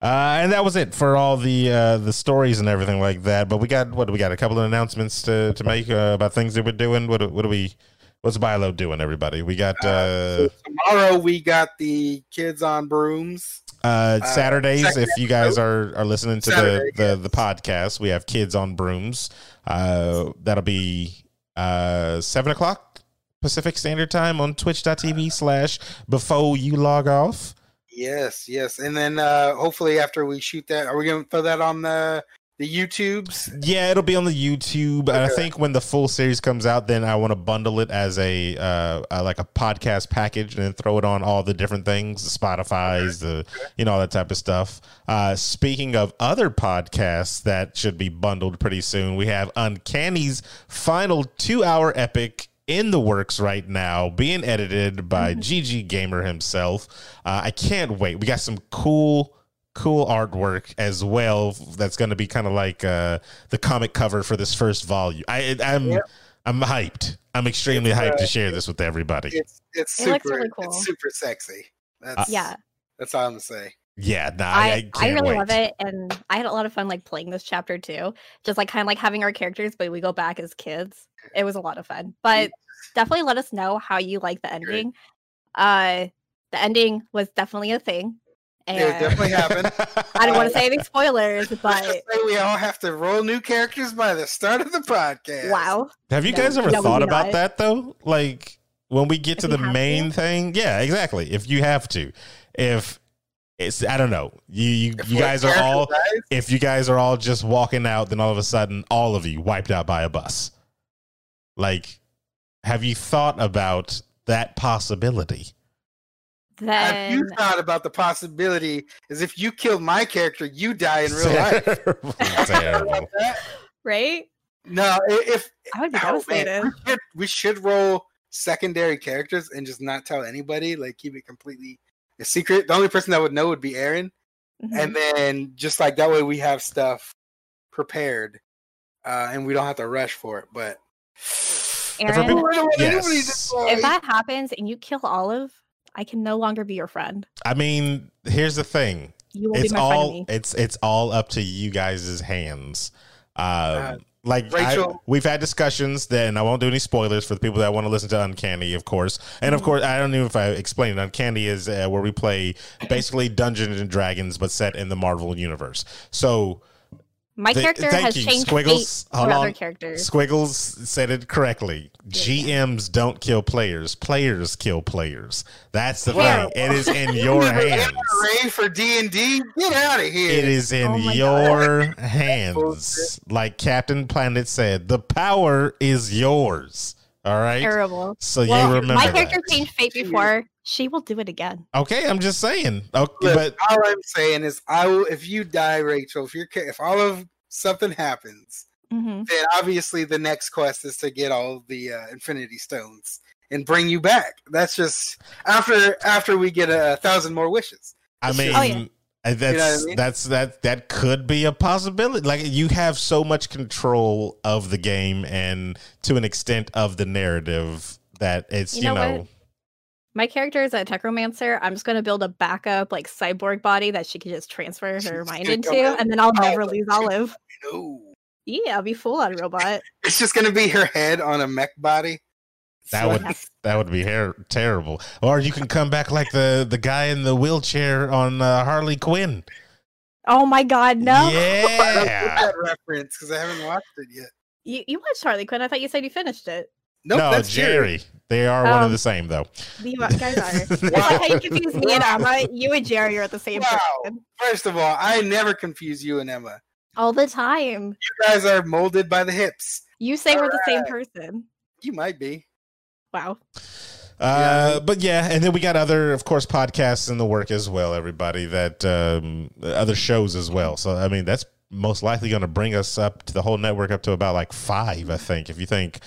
Uh, and that was it for all the uh, the stories and everything like that. But we got what do we got? A couple of announcements to to make uh, about things that we're doing. What what do we? What's Bilo doing? Everybody, we got uh, Tomorrow we got the kids on brooms. uh, Uh, Saturdays. second If you guys are are listening to Saturday, the, the the podcast, we have kids on brooms. Uh, that'll be uh seven o'clock Pacific Standard Time on Twitch.tv slash before you log off. Yes, yes, and then uh hopefully after we shoot that, are we going to throw that on the the YouTubes? Yeah, it'll be on the YouTube. And I think when the full series comes out, then I want to bundle it as a uh, uh, like a podcast package and then throw it on all the different things, the Spotify's, the you know all that type of stuff. Uh, speaking of other podcasts that should be bundled pretty soon, we have Uncanny's final two-hour epic. In the works right now, being edited by GG Gamer himself. Uh, I can't wait. We got some cool cool artwork as well. That's going to be kind of like uh, the comic cover for this first volume. I, I'm Yep. I'm hyped. I'm extremely It's, hyped uh, to share this with everybody. It's it's It super looks really cool. it's super sexy. That's Yeah, That's all I'm gonna say. Yeah, nah, I, I, I, I, can't really wait. love it, and I had a lot of fun like playing this chapter too. Just like kind of like having our characters, but we go back as kids. It was a lot of fun. But definitely let us know how you like the Great. ending. Uh, the ending was definitely a thing, and It definitely happened. I don't want to say any spoilers, [LAUGHS] but we all have to roll new characters by the start of the podcast. wow, Have you No, guys ever no, thought about not. that though? Like when we get If to the main to? thing, yeah, exactly. If you have to, if it's, I don't know, you you, If you guys are all, dies, if you guys are all just walking out, then all of a sudden, all of you wiped out by a bus. Like, have you thought about that possibility? Have you thought about the possibility is if you kill my character, you die in real life? [LAUGHS] Terrible. [LAUGHS] Terrible. right? No, if I would be oh, man, we, should, we should roll secondary characters and just not tell anybody, like keep it completely a secret. The only person that would know would be Aaron, Mhm. and then just like that way we have stuff prepared, uh, and we don't have to rush for it. But for Aaron, people- I don't want anybody to Yes. if that happens and you kill Olive, I can no longer be your friend. I mean, here's the thing. You will it's be my all frenemy. it's it's all up to you guys' hands. Um, Uh, like I- we've had discussions then I won't do any spoilers for the people that want to listen to Uncanny, of course. And of Mhm. course, I don't know if I explained it. Uncanny is uh, where we play basically Dungeons and Dragons, but set in the Marvel universe. So My the- character thank has you, changed Squiggles. fate Hold for on. other characters. Squiggles said it correctly. GMs don't kill players. Players kill players. That's the Wow. thing. It is in [LAUGHS] your hands. Ray for D and D, get out of here! It is in Oh my your [LAUGHS] hands. Like Captain Planet said, the power is yours. All right. Terrible. So Well, you remember my that. character changed fate before. She will do it again. Okay, I'm just saying. Okay, Look, but all I'm saying is, I will. If you die, Rachel, if you're, if all of something happens, hmm then obviously the next quest is to get all the uh, Infinity Stones and bring you back. That's just after after we get a, thousand more wishes. I mean, Oh, yeah. uh, that's know I mean? that's that that could be a possibility. Like you have so much control of the game and to an extent of the narrative that it's you, You know know, what? My character is a techromancer. I'm just going to build a backup like cyborg body that she can just transfer her She's mind into, and then I'll Oh, never like, lose she- Olive. No, Yeah, I'll be full on robot. [LAUGHS] it's just gonna be her head on a mech body. that So- would that would be her- terrible. Or you can come back like the the guy in the wheelchair on uh, Harley Quinn. Oh my god, no! [LAUGHS] I don't get Yeah. that reference because I haven't watched it yet. You you watched Harley Quinn? I thought you said you finished it. Nope, no, that's Jerry. They are one of Um, the same though. You guys are. [LAUGHS] It's like how you confuse me and Emma. You and Jerry are at the same Wow. person First of all, I never confuse you and Emma. all the time. You guys are molded by the hips. You say we're the same person. You might be. Wow. Uh, Yeah. but yeah, and then we got other, of course, podcasts in the work as well. Everybody that um, other shows as well. So I mean, that's most likely going to bring us up to the whole network up to about like five, I think. If you think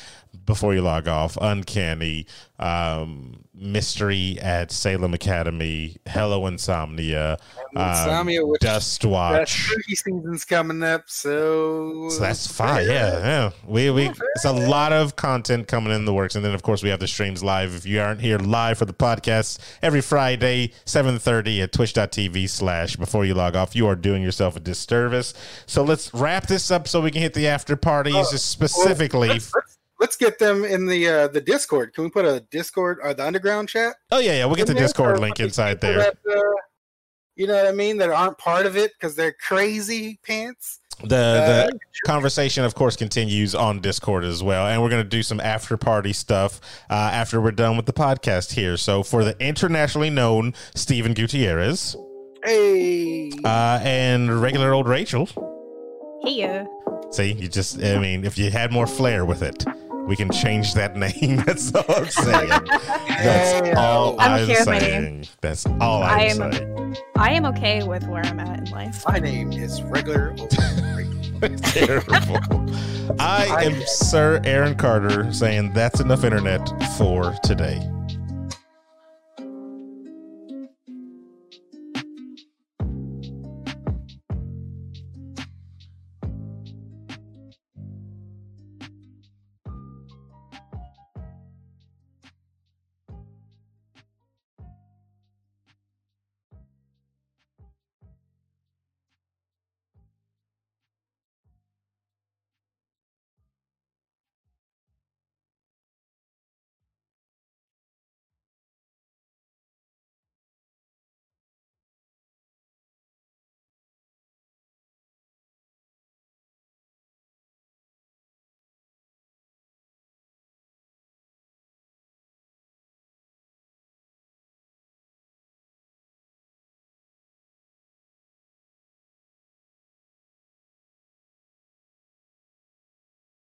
before you log off, Uncanny, um, Mystery at Salem Academy, Hello Insomnia, um, Insomnia, which Dust Watch. spooky season's coming up, so So that's fine. Yeah, yeah. We we it's a lot of content coming in the works, and then of course we have the streams live. If you aren't here live for the podcast every Friday, seven thirty at Twitch.tv slash before you log off, you are doing yourself a disservice. So let's wrap this up so we can hit the after parties, just specifically. Let's, let's, let's get them in the uh, the Discord. Can we put a Discord or the underground chat? oh yeah, yeah. We'll get the Discord link inside there. That, uh, you know what I mean? That aren't part of it because they're crazy pants. The Uh, the conversation, of course, continues on Discord as well, and we're going to do some after party stuff uh, after we're done with the podcast here. So for the internationally known Stephen Gutierrez. Hey, uh, and regular old Rachel. Hey, uh, See, you just, I mean, if you had more flair with it, we can change that name. [LAUGHS] That's all I'm saying. [LAUGHS] That's Hey, all I'm I'm, okay with saying. That's all I'm, I am- saying. I am okay with where I'm at in life. my name is regular. [LAUGHS] Terrible. I am Sir Aaron Carter saying that's enough internet for today.